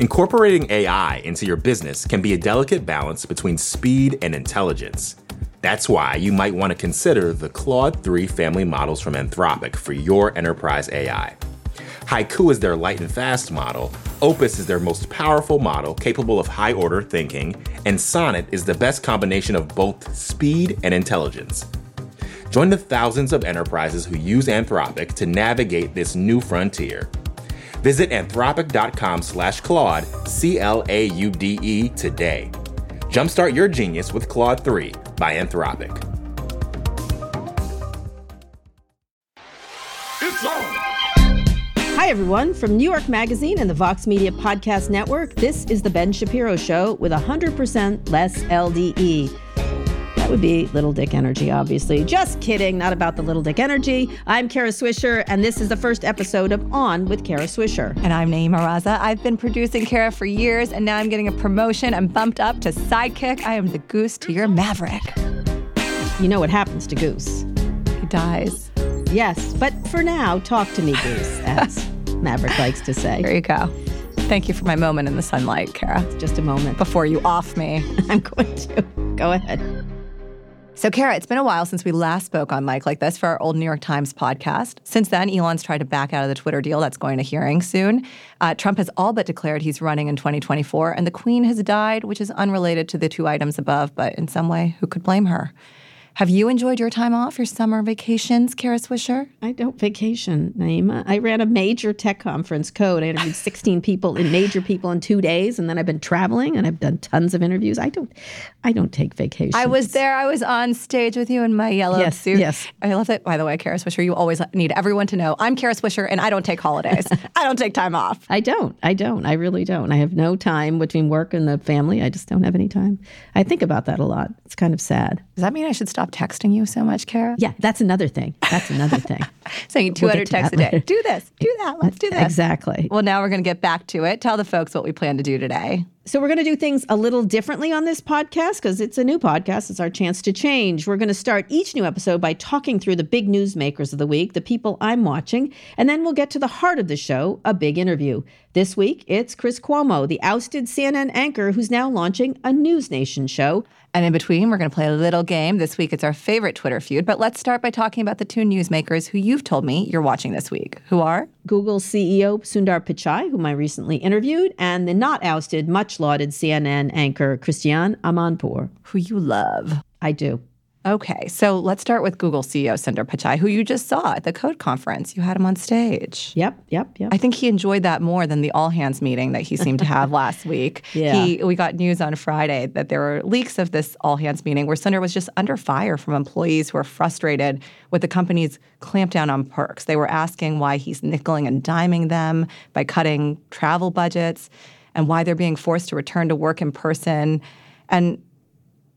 Incorporating AI into your business can be a delicate balance between speed and intelligence. That's why you might want to consider the Claude 3 family models from Anthropic for your enterprise AI. Haiku is their light and fast model, Opus is their most powerful model capable of high order thinking, and Sonnet is the best combination of both speed and intelligence. Join the thousands of enterprises who use Anthropic to navigate this new frontier. Visit anthropic.com slash Claude, C L A U D E, today. Jumpstart your genius with Claude 3 by Anthropic. It's on. Hi, everyone. From New York Magazine and the Vox Media Podcast Network, this is The Ben Shapiro Show with 100% less LDE. That would be Little Dick Energy, obviously. Just kidding, not about the Little Dick Energy. I'm Kara Swisher, and this is the first episode of On with Kara Swisher. And I'm Nayeema Raza. I've been producing Kara for years, and now I'm getting a promotion. I'm bumped up to sidekick. I am the goose to your maverick. You know what happens to Goose. He dies. Yes, but for now, talk to me, Goose, as Maverick likes to say. There you go. Thank you for my moment in the sunlight, Kara. Just a moment. Before you off me. I'm going to. Go ahead. So, Kara, it's been a while since we last spoke on Mike like this for our old New York Times podcast. Since then, Elon's tried to back out of the Twitter deal that's going to hearing soon. Uh, Trump has all but declared he's running in 2024, and the Queen has died, which is unrelated to the two items above, but in some way, who could blame her? Have you enjoyed your time off, your summer vacations, Kara Swisher? I don't vacation, Nayeema. I ran a major tech conference, Code. I interviewed 16 people in major people in two days, and then I've been traveling and I've done tons of interviews. I don't, I don't take vacations. I was there. I was on stage with you in my yellow Yes, suit. yes. I love it. By the way, Kara Swisher, you always need everyone to know I'm Kara Swisher, and I don't take holidays. I don't take time off. I don't. I don't. I really don't. I have no time between work and the family. I just don't have any time. I think about that a lot. It's kind of sad. Does that mean I should stop texting you so much, Kara? Yeah, that's another thing. That's another thing. Saying We'll 200 texts a day. later. Do this, do that, let's do this. Exactly. Well, now we're going to get back to it. Tell the folks what we plan to do today. So we're going to do things a little differently on this podcast because it's a new podcast. It's our chance to change. We're going to start each new episode by talking through the big newsmakers of the week, the people I'm watching, and then we'll get to the heart of the show, a big interview. This week, it's Chris Cuomo, the ousted CNN anchor who's now launching a NewsNation show. And in between, we're going to play a little game. This week, it's our favorite Twitter feud. But let's start by talking about the two newsmakers who you've told me you're watching this week. Who are? Google CEO Sundar Pichai, whom I recently interviewed, and the not ousted, much lauded CNN anchor Christiane Amanpour. Who you love. I do. Okay, so let's start with Google CEO Sundar Pichai, who you just saw at the Code Conference. You had him on stage. Yep, yep, yep. I think he enjoyed that more than the all hands meeting that he seemed to have last week. Yeah. He, we got news on Friday that there were leaks of this all hands meeting where Sundar was just under fire from employees who were frustrated with the company's clampdown on perks. They were asking why he's nickeling and diming them by cutting travel budgets and why they're being forced to return to work in person. And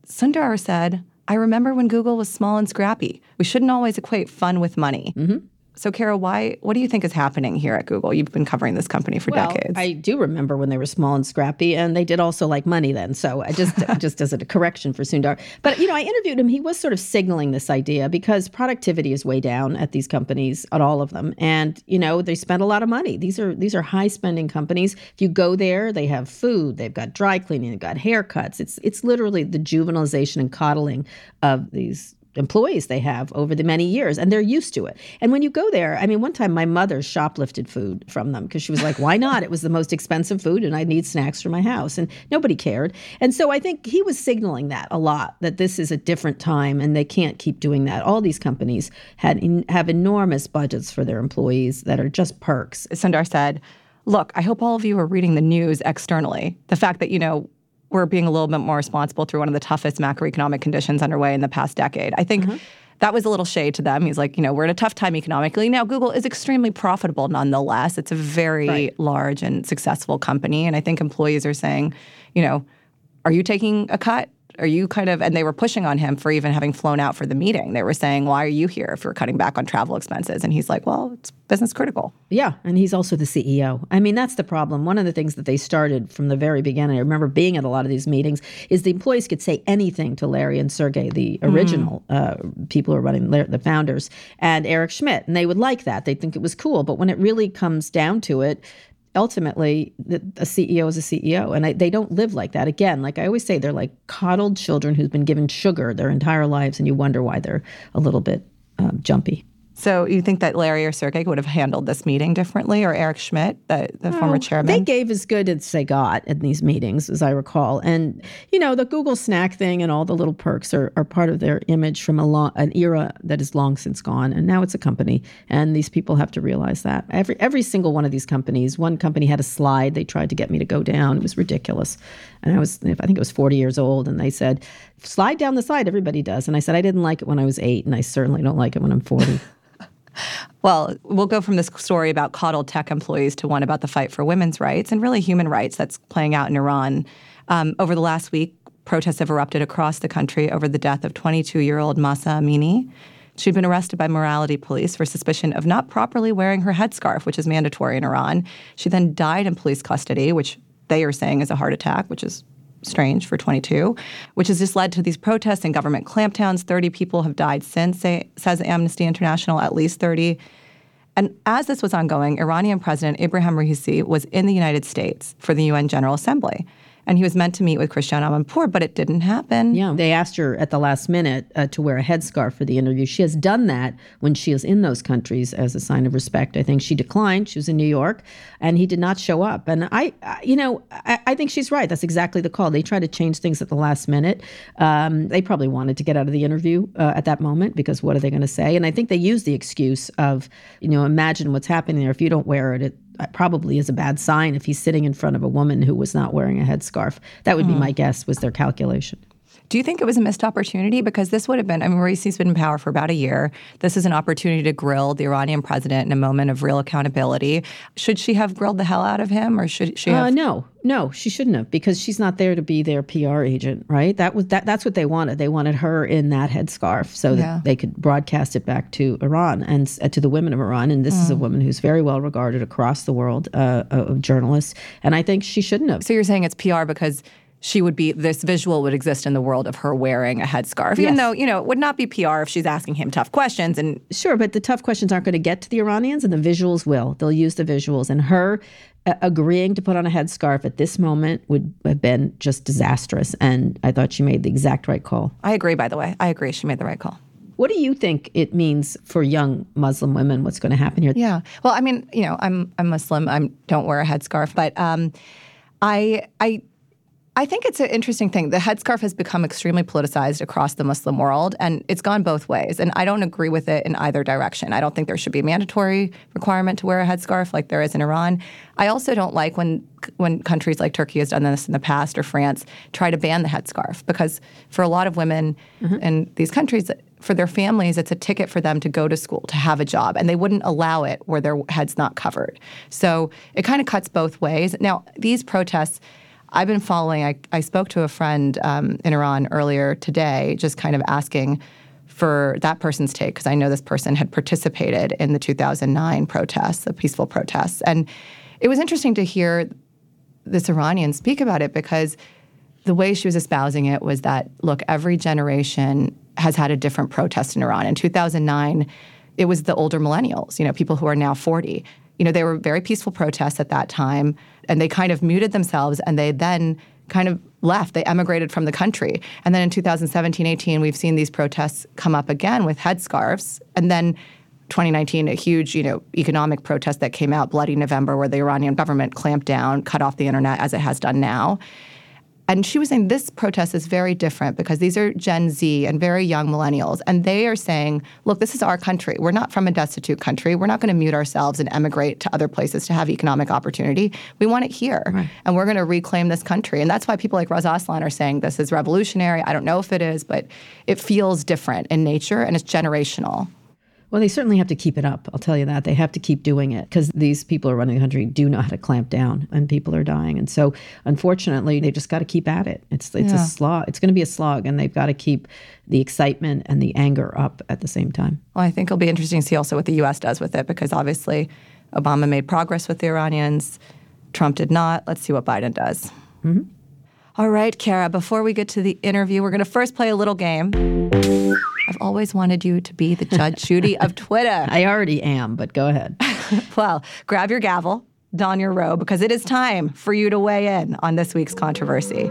Sundar said, I remember when Google was small and scrappy. We shouldn't always equate fun with money. Mm-hmm. So, Kara, why? What do you think is happening here at Google? You've been covering this company for Well, decades. I do remember when they were small and scrappy, and they did also like money then. So I just just as a correction for Sundar. But you know, I interviewed him. He was sort of signaling this idea because productivity is way down at these companies, at all of them, and you know they spend a lot of money. These are these are high spending companies. If you go there, they have food, they've got dry cleaning, they've got haircuts. It's it's literally the juvenilization and coddling of these employees they have over the many years and they're used to it. And when you go there, I mean, one time my mother shoplifted food from them because she was like, why not? It was the most expensive food and I need snacks for my house. And nobody cared. And so I think he was signaling that a lot that this is a different time and they can't keep doing that. All these companies had have enormous budgets for their employees that are just perks. Sundar said, Look, I hope all of you are reading the news externally. The fact that, you know, we're being a little bit more responsible through one of the toughest macroeconomic conditions underway in the past decade. I think mm-hmm. that was a little shade to them. He's like, you know, we're in a tough time economically. Now, Google is extremely profitable nonetheless. It's a very Right. large and successful company. And I think employees are saying, you know, are you taking a cut? Are you kind of, and they were pushing on him for even having flown out for the meeting. They were saying, why are you here if you're cutting back on travel expenses? And he's like, well, it's business critical. Yeah, and he's also the CEO. I mean, that's the problem. One of the things that they started from the very beginning, I remember being at a lot of these meetings, is the employees could say anything to Larry and Sergey, the original uh, people who are running the founders, and Eric Schmidt, and they would like that. They think it was cool. But when it really comes down to it, ultimately the, a ceo is a ceo and I, they don't live like that. Again like i always say they're like coddled children who've been given sugar their entire lives and you wonder why they're a little bit um, jumpy so you think that Larry or Sergey would have handled this meeting differently, or Eric Schmidt, the, the well, former chairman? They gave as good as they got in these meetings, as I recall. And you know, the Google snack thing and all the little perks are, are part of their image from a long, an era that is long since gone, and now it's a company, and these people have to realize that. Every every single one of these companies, one company had a slide they tried to get me to go down. It was ridiculous, and I was I think it was 40 years old, and they said slide down the slide. Everybody does, and I said I didn't like it when I was eight, and I certainly don't like it when I'm 40. Well, we'll go from this story about coddled tech employees to one about the fight for women's rights and really human rights that's playing out in Iran. Um, over the last week, protests have erupted across the country over the death of 22 year old Mahsa Amini. She'd been arrested by morality police for suspicion of not properly wearing her headscarf, which is mandatory in Iran. She then died in police custody, which they are saying is a heart attack, which is strange for 22, which has just led to these protests and government clampdowns. 30 people have died since, say, says Amnesty International, at least 30. And as this was ongoing, Iranian President Ibrahim Raisi was in the United States for the UN General Assembly and he was meant to meet with Christiane Amanpour, but it didn't happen. Yeah, they asked her at the last minute uh, to wear a headscarf for the interview. She has done that when she is in those countries as a sign of respect. I think she declined. She was in New York, and he did not show up. And I, you know, I, I think she's right. That's exactly the call. They try to change things at the last minute. Um, they probably wanted to get out of the interview uh, at that moment because what are they going to say? And I think they use the excuse of, you know, imagine what's happening there. If you don't wear it, it probably is a bad sign if he's sitting in front of a woman who was not wearing a headscarf. That would mm. be my guess was their calculation. Do you think it was a missed opportunity? Because this would have been, I mean, Raisi's been in power for about a year. This is an opportunity to grill the Iranian president in a moment of real accountability. Should she have grilled the hell out of him or should she have? Uh, no, no, she shouldn't have because she's not there to be their PR agent, right? That was that. That's what they wanted. They wanted her in that headscarf so yeah. that they could broadcast it back to Iran and uh, to the women of Iran. And this mm. is a mm. woman who's very well regarded across the world uh, of journalists. And I think she shouldn't have. So you're saying it's PR because she would be this visual would exist in the world of her wearing a headscarf, even yes. though you know it would not be PR if she's asking him tough questions. And sure, but the tough questions aren't going to get to the Iranians, and the visuals will. They'll use the visuals, and her uh, agreeing to put on a headscarf at this moment would have been just disastrous. And I thought she made the exact right call. I agree. By the way, I agree. She made the right call. What do you think it means for young Muslim women? What's going to happen here? Yeah. Well, I mean, you know, I'm I'm Muslim. I don't wear a headscarf, but um, I I I think it's an interesting thing. The headscarf has become extremely politicized across the Muslim world, and it's gone both ways. And I don't agree with it in either direction. I don't think there should be a mandatory requirement to wear a headscarf like there is in Iran. I also don't like when when countries like Turkey has done this in the past or France try to ban the headscarf because for a lot of women mm-hmm. in these countries, for their families, it's a ticket for them to go to school, to have a job, and they wouldn't allow it where their head's not covered. So it kind of cuts both ways. Now, these protests I've been following. I, I spoke to a friend um, in Iran earlier today, just kind of asking for that person's take because I know this person had participated in the 2009 protests, the peaceful protests, and it was interesting to hear this Iranian speak about it because the way she was espousing it was that look, every generation has had a different protest in Iran. In 2009, it was the older millennials, you know, people who are now 40 you know, they were very peaceful protests at that time, and they kind of muted themselves, and they then kind of left. They emigrated from the country. And then in 2017, 18, we've seen these protests come up again with headscarves, and then 2019, a huge, you know, economic protest that came out, Bloody November, where the Iranian government clamped down, cut off the internet as it has done now. And she was saying this protest is very different because these are Gen Z and very young millennials. And they are saying, look, this is our country. We're not from a destitute country. We're not going to mute ourselves and emigrate to other places to have economic opportunity. We want it here. Right. And we're going to reclaim this country. And that's why people like Reza Aslan are saying this is revolutionary. I don't know if it is, but it feels different in nature and it's generational. Well, they certainly have to keep it up. I'll tell you that. They have to keep doing it because these people are running the country do know how to clamp down and people are dying. And so, unfortunately, they just got to keep at it. It's it's yeah. a slog. It's going to be a slog and they've got to keep the excitement and the anger up at the same time. Well, I think it'll be interesting to see also what the US does with it because obviously Obama made progress with the Iranians, Trump did not. Let's see what Biden does. Mm-hmm. All right, Kara, before we get to the interview, we're going to first play a little game. I've always wanted you to be the Judge Judy of Twitter. I already am, but go ahead. well, grab your gavel don your robe because it is time for you to weigh in on this week's controversy.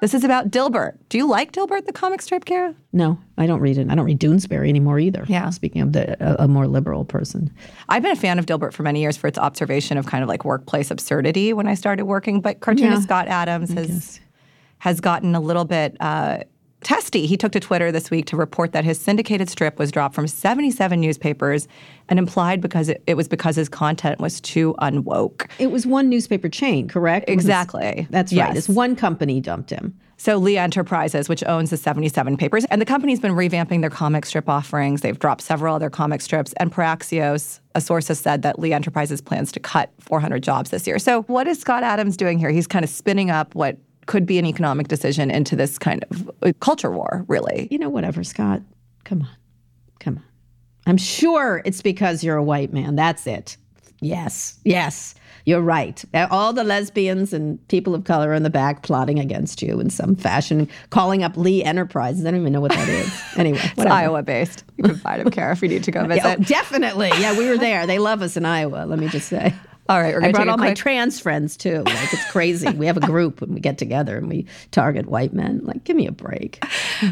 This is about Dilbert. Do you like Dilbert, the comic strip, Kara? No, I don't read it. I don't read Doonesbury anymore either. Yeah. Speaking of the, a, a more liberal person. I've been a fan of Dilbert for many years for its observation of kind of like workplace absurdity when I started working. But cartoonist Yeah. Scott Adams has has gotten a little bit uh, testy. He took to Twitter this week to report that his syndicated strip was dropped from 77 newspapers and implied because it, it was because his content was too unwoke. It was one newspaper chain, correct? Was Exactly. That's right. Yes. It's one company dumped him. So Lee Enterprises, which owns the 77 papers, and the company's been revamping their comic strip offerings. They've dropped several other comic strips, and per Axios, a source has said that Lee Enterprises plans to cut 400 jobs this year. So what is Scott Adams doing here? He's kind of spinning up what could be an economic decision into this kind of uh, culture war, really. You know, whatever, Scott. Come on. Come on. I'm sure it's because you're a white man. That's it. Yes. Yes. You're right. All the lesbians and people of color in the back plotting against you in some fashion, calling up Lee Enterprises. I don't even know what that is. Anyway, It's. Iowa based. You can find him, Kara, if you need to go visit. Oh, definitely. Yeah, we were there. They love us in Iowa, let me just say. All right, we're I going to brought all my trans friends too. Like it's crazy. we have a group and we get together and we target white men. Like, give me a break.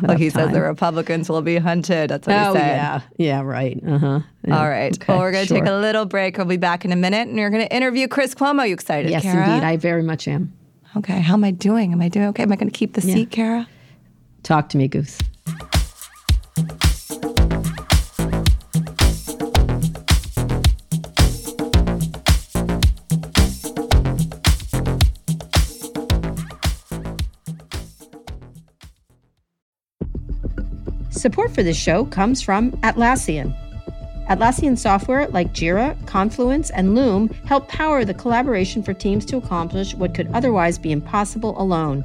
Well, he says the Republicans will be hunted. That's what Oh he said. yeah, yeah, right. Uh huh. All right. well, we're going to take a little break. We'll be back in a minute, and you're going to interview Chris Cuomo. You excited, Yes, Kara? indeed. I very much am. Okay. How am I doing? Am I doing okay? Am I going to keep the seat, Kara? Talk to me, Goose. Support for this show comes from Atlassian. Atlassian software like Jira, Confluence, and Loom help power the collaboration for teams to accomplish what could otherwise be impossible alone.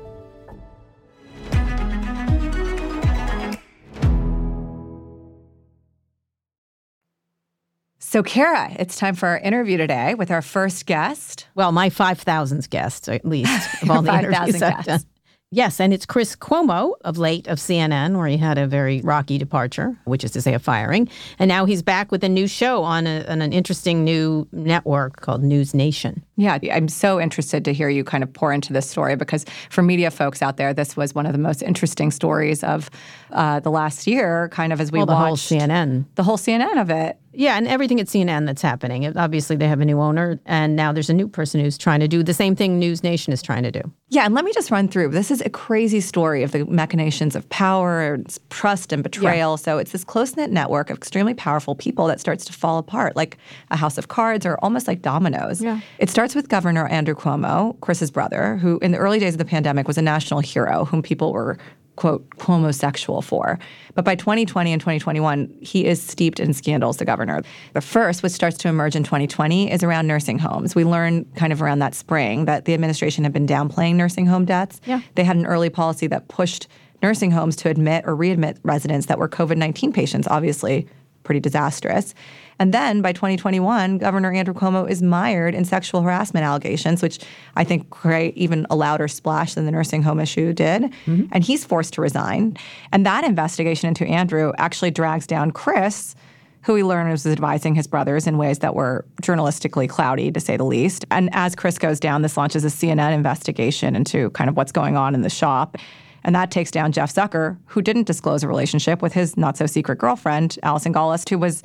So, Kara, it's time for our interview today with our first guest. Well, my 5,000th guest, at least, of all the 5,000 interviews I've guests. done. Yes, and it's Chris Cuomo of late of CNN, where he had a very rocky departure, which is to say, a firing. And now he's back with a new show on, a, on an interesting new network called NewsNation. Yeah, I'm so interested to hear you kind of pour into this story because for media folks out there, this was one of the most interesting stories of uh, the last year, kind of as we Well, the whole watched CNN. the whole CNN of it. Yeah, and everything at CNN that's happening. It- Obviously, they have a new owner, and now there's a new person who's trying to do the same thing NewsNation is trying to do. Yeah, and let me just run through. This is a crazy story of the machinations of power, and trust, and betrayal. So it's this close knit network of extremely powerful people that starts to fall apart, like a house of cards or almost like dominoes. Yeah. It starts with Governor Andrew Cuomo, Chris's brother, who in the early days of the pandemic was a national hero, whom people were quote Cuomosexual for. But by 2020 and 2021, he is steeped in scandals, the governor. The first, which starts to emerge in 2020, is around nursing homes. We learned kind of around that spring that the administration had been downplaying nursing home deaths. Yeah. They had an early policy that pushed nursing homes to admit or readmit residents that were COVID 19 patients, obviously pretty disastrous. And then by 2021, Governor Andrew Cuomo is mired in sexual harassment allegations, which I think create even a louder splash than the nursing home issue did. Mm-hmm. And he's forced to resign. And that investigation into Andrew actually drags down Chris, who we learned was advising his brothers in ways that were journalistically cloudy, to say the least. And as Chris goes down, this launches a CNN investigation into kind of what's going on in the shop. And that takes down Jeff Zucker, who didn't disclose a relationship with his not so secret girlfriend, Allison Gollust, who was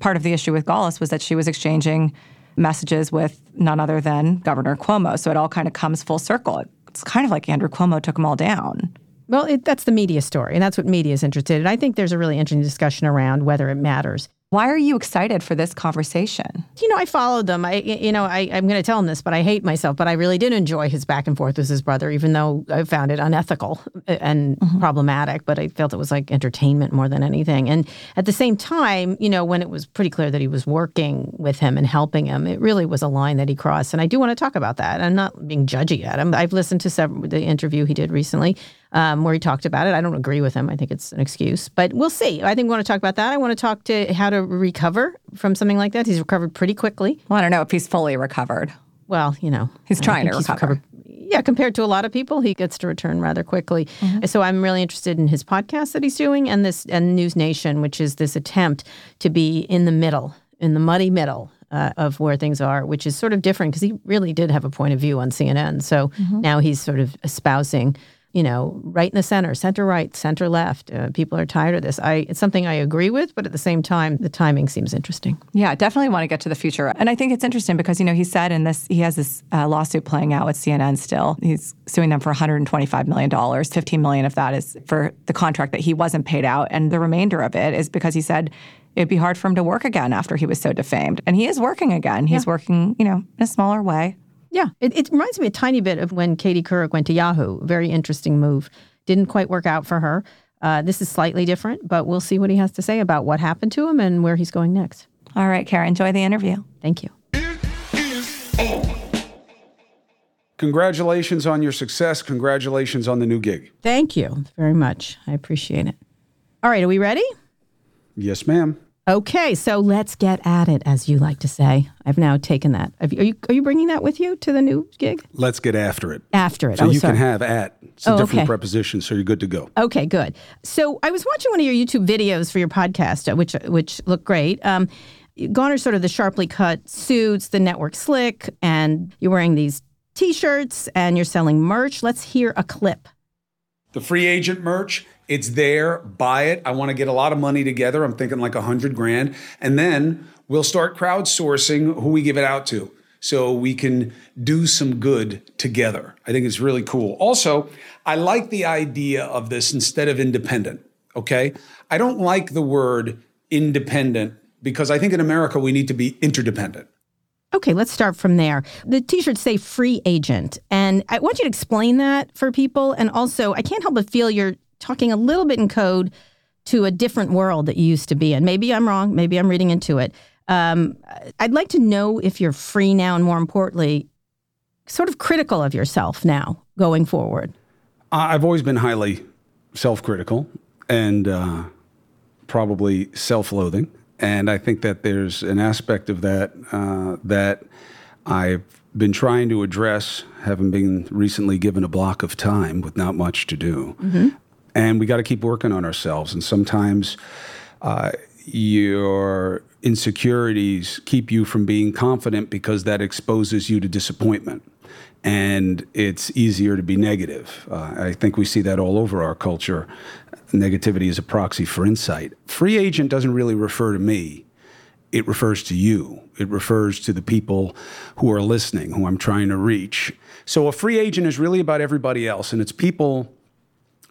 part of the issue with Gollust was that she was exchanging messages with none other than Governor Cuomo. So it all kind of comes full circle. It's kind of like Andrew Cuomo took them all down. Well, it, that's the media story, and that's what media is interested in. I think there's a really interesting discussion around whether it matters Why are you excited for this conversation? You know, I followed them. I, you know, I, I'm going to tell him this, but I hate myself. But I really did enjoy his back and forth with his brother, even though I found it unethical and mm-hmm. problematic. But I felt it was like entertainment more than anything. And at the same time, you know, when it was pretty clear that he was working with him and helping him, it really was a line that he crossed. And I do want to talk about that. I'm not being judgy at him. I've listened to several, the interview he did recently um, where he talked about it. I don't agree with him. I think it's an excuse, but we'll see. I think we want to talk about that. I want to talk to how to recover from something like that. He's recovered pretty quickly. Well, I don't know if he's fully recovered. Well, you know, he's trying to recover. Yeah, compared to a lot of people, he gets to return rather quickly. Mm-hmm. So I'm really interested in his podcast that he's doing and this and NewsNation, which is this attempt to be in the middle, in the muddy middle uh, of where things are, which is sort of different because he really did have a point of view on CNN. So mm-hmm. now he's sort of espousing you know, right in the center, center right, center left. Uh, people are tired of this. I it's something I agree with, but at the same time, the timing seems interesting. Yeah, definitely want to get to the future, and I think it's interesting because you know he said in this he has this uh, lawsuit playing out with CNN. Still, he's suing them for 125 million dollars. 15 million of that is for the contract that he wasn't paid out, and the remainder of it is because he said it'd be hard for him to work again after he was so defamed. And he is working again. He's yeah. working, you know, in a smaller way. Yeah, it, it reminds me a tiny bit of when Katie Couric went to Yahoo. Very interesting move. Didn't quite work out for her. Uh, this is slightly different, but we'll see what he has to say about what happened to him and where he's going next. All right, Kara, enjoy the interview. Thank you. Congratulations on your success. Congratulations on the new gig. Thank you very much. I appreciate it. All right, are we ready? Yes, ma'am. Okay, so let's get at it, as you like to say. I've now taken that. You, are you are you bringing that with you to the new gig? Let's get after it. After it. So oh, you sorry. can have at. It's a oh, different okay. preposition, so you're good to go. Okay, good. So I was watching one of your YouTube videos for your podcast, uh, which which looked great. Um, gone are sort of the sharply cut suits, the network slick, and you're wearing these T-shirts and you're selling merch. Let's hear a clip. The free agent merch it's there, buy it. I want to get a lot of money together. I'm thinking like a hundred grand. And then we'll start crowdsourcing who we give it out to so we can do some good together. I think it's really cool. Also, I like the idea of this instead of independent. Okay. I don't like the word independent because I think in America we need to be interdependent. Okay, let's start from there. The t shirts say free agent. And I want you to explain that for people. And also, I can't help but feel you're talking a little bit in code to a different world that you used to be in. Maybe I'm wrong. Maybe I'm reading into it. Um, I'd like to know if you're free now, and more importantly, sort of critical of yourself now going forward. I've always been highly self critical and uh, probably self loathing. And I think that there's an aspect of that uh, that I've been trying to address, having been recently given a block of time with not much to do. Mm-hmm and we got to keep working on ourselves. And sometimes uh, your insecurities keep you from being confident because that exposes you to disappointment. And it's easier to be negative. Uh, I think we see that all over our culture. Negativity is a proxy for insight. Free agent doesn't really refer to me, it refers to you. It refers to the people who are listening, who I'm trying to reach. So a free agent is really about everybody else, and it's people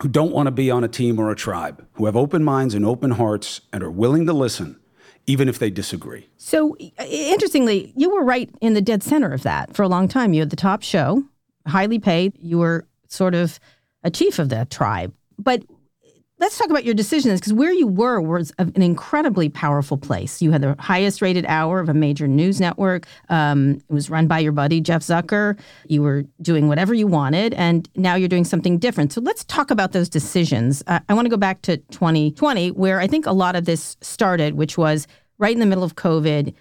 who don't want to be on a team or a tribe, who have open minds and open hearts and are willing to listen, even if they disagree. So, interestingly, you were right in the dead center of that for a long time. You had the top show, highly paid. You were sort of a chief of that tribe. But let's talk about your decisions because where you were was an incredibly powerful place. You had the highest rated hour of a major news network. Um, it was run by your buddy Jeff Zucker. You were doing whatever you wanted, and now you're doing something different. So let's talk about those decisions. Uh, I want to go back to 2020, where I think a lot of this started, which was right in the middle of COVID.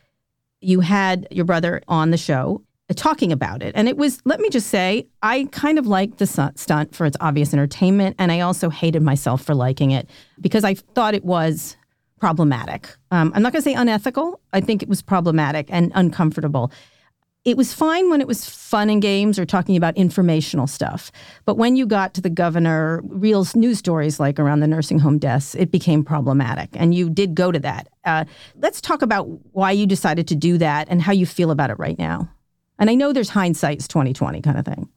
You had your brother on the show talking about it. And it was, let me just say, I kind of liked the stunt for its obvious entertainment. And I also hated myself for liking it because I thought it was problematic. Um, I'm not going to say unethical. I think it was problematic and uncomfortable. It was fine when it was fun and games or talking about informational stuff. But when you got to the governor, real news stories like around the nursing home deaths, it became problematic. And you did go to that. Uh, let's talk about why you decided to do that and how you feel about it right now. And I know there's hindsight's 2020 kind of thing.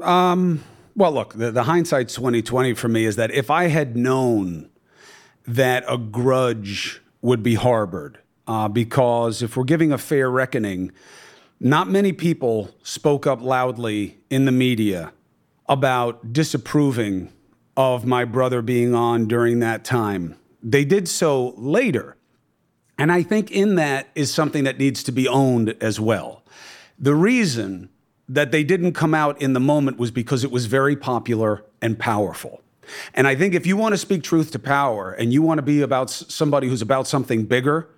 Um, well, look, the, the hindsight's 2020 for me is that if I had known that a grudge would be harbored. Uh, because if we're giving a fair reckoning, not many people spoke up loudly in the media about disapproving of my brother being on during that time. They did so later. And I think in that is something that needs to be owned as well. The reason that they didn't come out in the moment was because it was very popular and powerful. And I think if you want to speak truth to power and you want to be about somebody who's about something bigger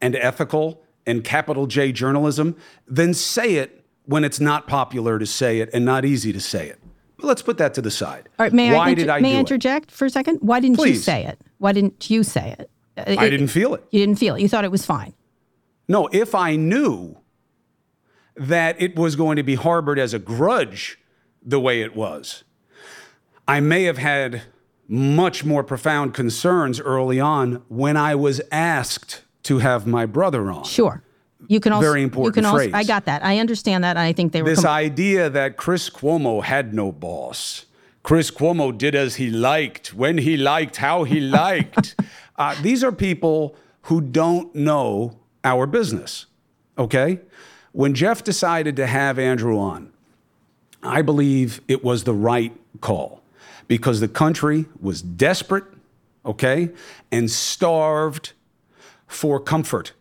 and ethical and capital J journalism, then say it when it's not popular to say it and not easy to say it. But let's put that to the side. All right, may Why I, did I may I it? interject for a second? Why didn't you say it? Why didn't you say it? Uh, I didn't feel it. You didn't feel it. You thought it was fine. No, if I knew that it was going to be harbored as a grudge the way it was, I may have had much more profound concerns early on when I was asked to have my brother on. Sure. You can also Very You important can also. phrase. I got that. I understand that. I think they were. This com- idea that Chris Cuomo had no boss. Chris Cuomo did as he liked, when he liked, how he liked. uh, these are people who don't know our business. Okay? When Jeff decided to have Andrew on, I believe it was the right call because the country was desperate, okay, and starved for comfort.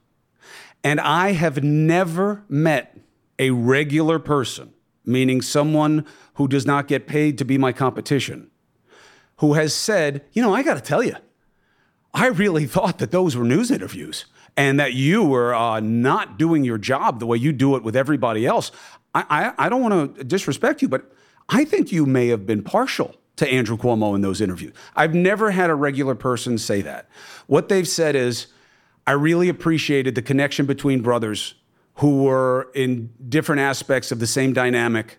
And I have never met a regular person, meaning someone who does not get paid to be my competition, who has said, you know, I got to tell you, I really thought that those were news interviews and that you were uh, not doing your job the way you do it with everybody else. I, I, I don't want to disrespect you, but I think you may have been partial to Andrew Cuomo in those interviews. I've never had a regular person say that. What they've said is, I really appreciated the connection between brothers who were in different aspects of the same dynamic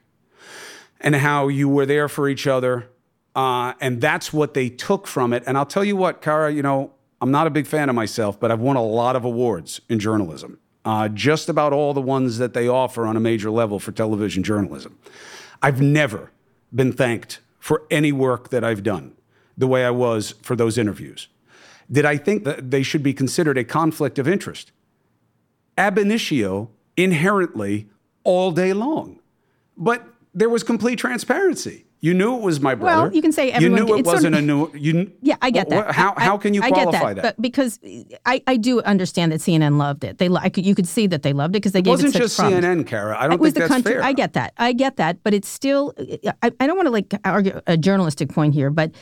and how you were there for each other. Uh, and that's what they took from it. And I'll tell you what, Kara, you know, I'm not a big fan of myself, but I've won a lot of awards in journalism, uh, just about all the ones that they offer on a major level for television journalism. I've never been thanked for any work that I've done the way I was for those interviews. Did I think that they should be considered a conflict of interest? Ab initio, inherently, all day long. But there was complete transparency. You knew it was my brother. Well, you can say everyone. you knew it wasn't of- a new. You, Yeah, I get that. How, I- how can you I qualify get that? But because I, I do understand that CNN loved it. They I could, you could see that they loved it because they it gave wasn't it such just promise. CNN, Kara. I don't It was think the that's country. fair. I get that. I get that. But it's still. I, I don't want to like argue a journalistic point here, but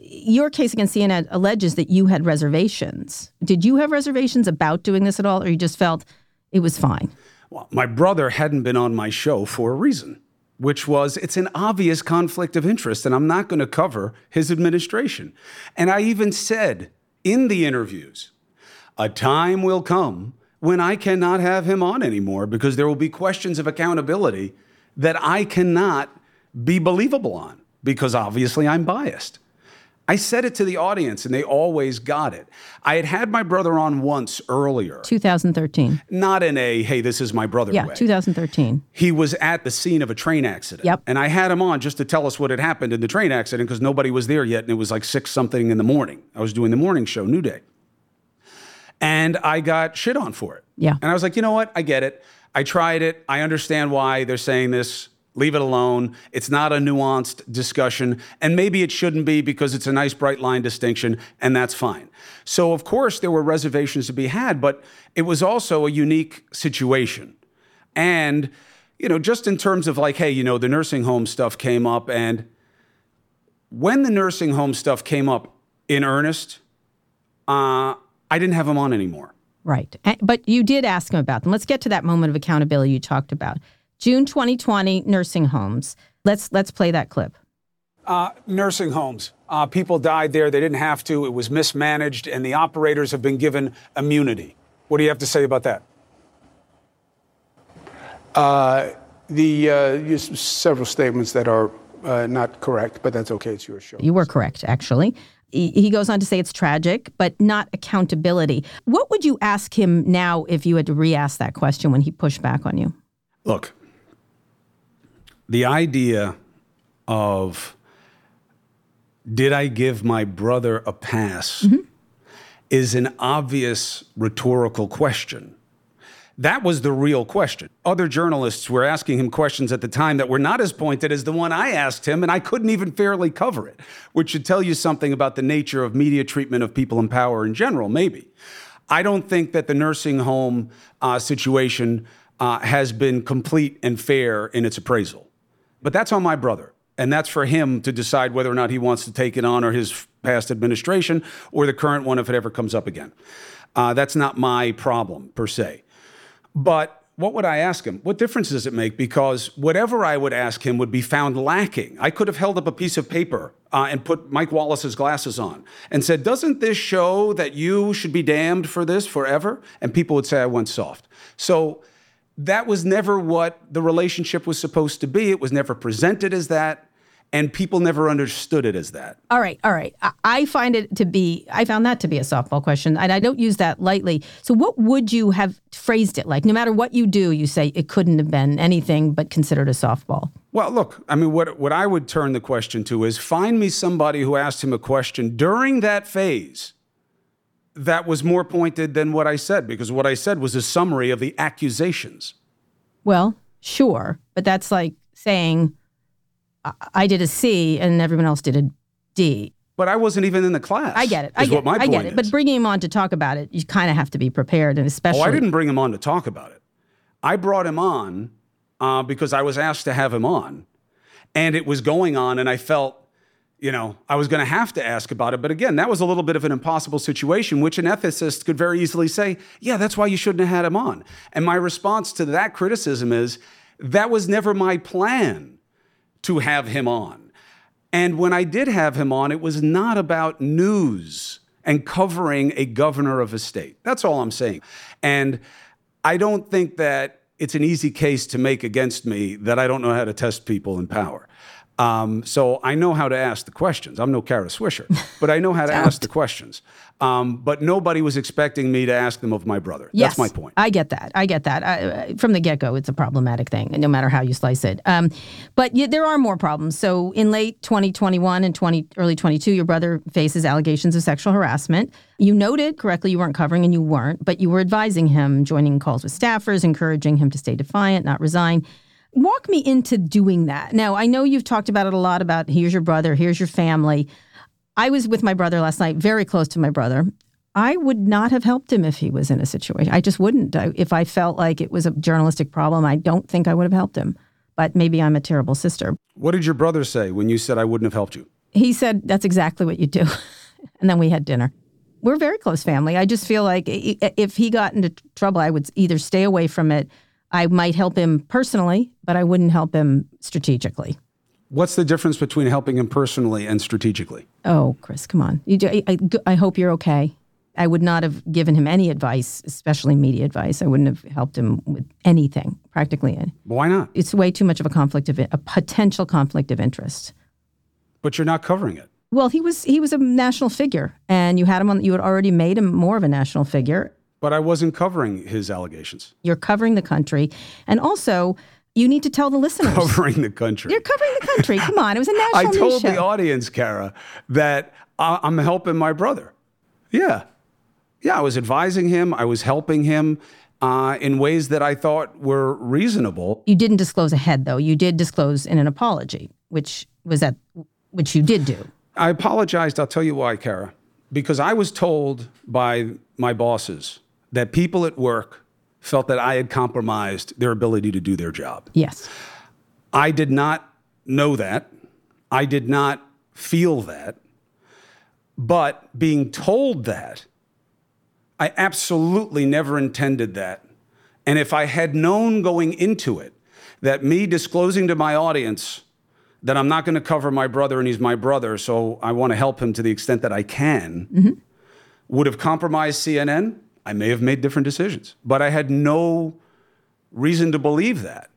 your case against CNN alleges that you had reservations. Did you have reservations about doing this at all, or you just felt it was fine? Well, my brother hadn't been on my show for a reason, which was it's an obvious conflict of interest, and I'm not going to cover his administration. And I even said in the interviews, a time will come when I cannot have him on anymore because there will be questions of accountability that I cannot be believable on because obviously I'm biased. I said it to the audience and they always got it. I had had my brother on once earlier, 2013. not in a, hey, this is my brother Yeah, way. 2013. He was at the scene of a train accident. Yep. And I had him on just to tell us what had happened in the train accident because nobody was there yet and it was like six something in the morning. I was doing the morning show, New Day. And I got shit on for it. Yeah. And I was like, you know what? I get it. I tried it. I understand why they're saying this. Leave it alone. It's not a nuanced discussion. And maybe it shouldn't be because it's a nice bright line distinction, and that's fine. So, of course, there were reservations to be had, but it was also a unique situation. And, you know, just in terms of like, hey, you know, the nursing home stuff came up, and when the nursing home stuff came up in earnest, uh, I didn't have him on anymore. Right. But you did ask him about them. Let's get to that moment of accountability you talked about. June 2020, nursing homes. Let's let's play that clip. Uh, nursing homes. Uh, people died there. They didn't have to. It was mismanaged, and the operators have been given immunity. What do you have to say about that? The uh, use several statements that are uh, not correct, but that's okay. It's your show. You were correct, actually. He he goes on to say it's tragic, but not accountability. What would you ask him now if you had to re-ask that question when he pushed back on you? Look, the idea of did I give my brother a pass is an obvious rhetorical question. That was the real question. Other journalists were asking him questions at the time that were not as pointed as the one I asked him, and I couldn't even fairly cover it, which should tell you something about the nature of media treatment of people in power in general, maybe. I don't think that the nursing home uh, situation uh, has been complete and fair in its appraisal. But that's on my brother. And that's for him to decide whether or not he wants to take it on or his past administration or the current one if it ever comes up again. Uh, that's not my problem per se. But what would I ask him? What difference does it make? Because whatever I would ask him would be found lacking. I could have held up a piece of paper uh, and put Mike Wallace's glasses on and said, Doesn't this show that you should be damned for this forever? And people would say I went soft. So that was never what the relationship was supposed to be. It was never presented as that and people never understood it as that. All right, all right. I find it to be, I found that to be a softball question, and I don't use that lightly. So, what would you have phrased it like? No matter what you do, you say it couldn't have been anything but considered a softball. Well, look, I mean, what, what I would turn the question to is find me somebody who asked him a question during that phase that was more pointed than what I said, because what I said was a summary of the accusations. Well, sure, but that's like saying, I did a C and everyone else did a D. But I wasn't even in the class. I get it. I get, I get it. Is. But bringing him on to talk about it, you kind of have to be prepared, and especially. Oh, I didn't bring him on to talk about it. I brought him on uh, because I was asked to have him on, and it was going on, and I felt, you know, I was going to have to ask about it. But again, that was a little bit of an impossible situation, which an ethicist could very easily say, "Yeah, that's why you shouldn't have had him on." And my response to that criticism is, that was never my plan to have him on. And when I did have him on, it was not about news and covering a governor of a state. That's all I'm saying. And I don't think that it's an easy case to make against me that I don't know how to test people in power. Um, so I know how to ask the questions. I'm no Kara Swisher, but I know how to ask the questions. Um, but nobody was expecting me to ask them of my brother. Yes, That's my point. I get that. I get that. I, from the get go, it's a problematic thing, no matter how you slice it. Um, but yeah, there are more problems. So in late 2021 and 20, early 22, your brother faces allegations of sexual harassment. You noted correctly you weren't covering and you weren't, but you were advising him, joining calls with staffers, encouraging him to stay defiant, not resign. Walk me into doing that. Now, I know you've talked about it a lot about here's your brother, here's your family. I was with my brother last night, very close to my brother. I would not have helped him if he was in a situation. I just wouldn't. I, if I felt like it was a journalistic problem, I don't think I would have helped him. But maybe I'm a terrible sister. What did your brother say when you said I wouldn't have helped you? He said, That's exactly what you do. and then we had dinner. We're very close family. I just feel like if he got into trouble, I would either stay away from it I might help him personally, but I wouldn't help him strategically. What's the difference between helping him personally and strategically? Oh, Chris, come on. You do, I, I, I hope you're okay. I would not have given him any advice, especially media advice. I wouldn't have helped him with anything, practically. Why not? It's way too much of a conflict of a potential conflict of interest. But you're not covering it. Well, he was he was a national figure, and you had him on. You had already made him more of a national figure, but I wasn't covering his allegations. You're covering the country. And also, you need to tell the listeners. Covering the country. You're covering the country. Come on. It was a national I told show. the audience, Kara, that I'm helping my brother. Yeah. Yeah, I was advising him, I was helping him. Uh, in ways that I thought were reasonable. You didn't disclose ahead, though. You did disclose in an apology, which was that, which you did do. I apologized. I'll tell you why, Kara. Because I was told by my bosses that people at work felt that I had compromised their ability to do their job. Yes. I did not know that. I did not feel that. But being told that, I absolutely never intended that. And if I had known going into it that me disclosing to my audience that I'm not going to cover my brother and he's my brother, so I want to help him to the extent that I can, mm-hmm. would have compromised CNN, I may have made different decisions, but I had no reason to believe that.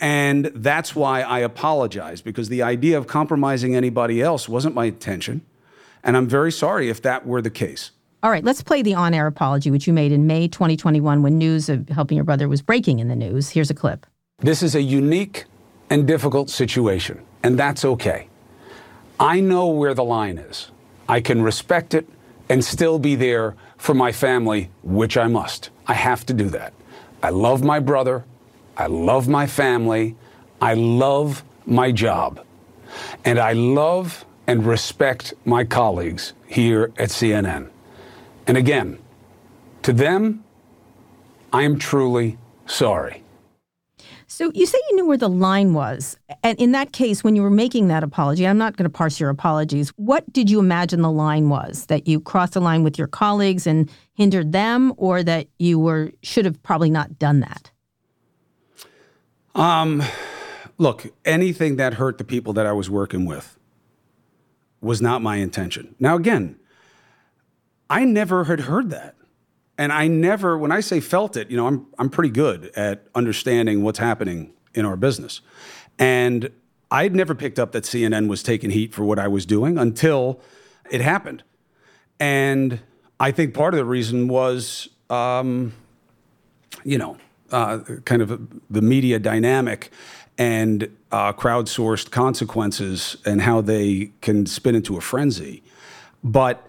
And that's why I apologize because the idea of compromising anybody else wasn't my intention. And I'm very sorry if that were the case. All right, let's play the on air apology, which you made in May 2021 when news of helping your brother was breaking in the news. Here's a clip. This is a unique and difficult situation, and that's okay. I know where the line is. I can respect it and still be there for my family, which I must. I have to do that. I love my brother. I love my family. I love my job. And I love and respect my colleagues here at CNN. And again, to them, I am truly sorry. So you say you knew where the line was. And in that case, when you were making that apology, I'm not going to parse your apologies. What did you imagine the line was? That you crossed the line with your colleagues and hindered them, or that you were should have probably not done that? Um, look, anything that hurt the people that I was working with was not my intention. Now, again, I never had heard that. And I never, when I say felt it, you know, I'm, I'm pretty good at understanding what's happening in our business. And I'd never picked up that CNN was taking heat for what I was doing until it happened. And I think part of the reason was, um, you know, uh, kind of the media dynamic and uh, crowdsourced consequences and how they can spin into a frenzy. But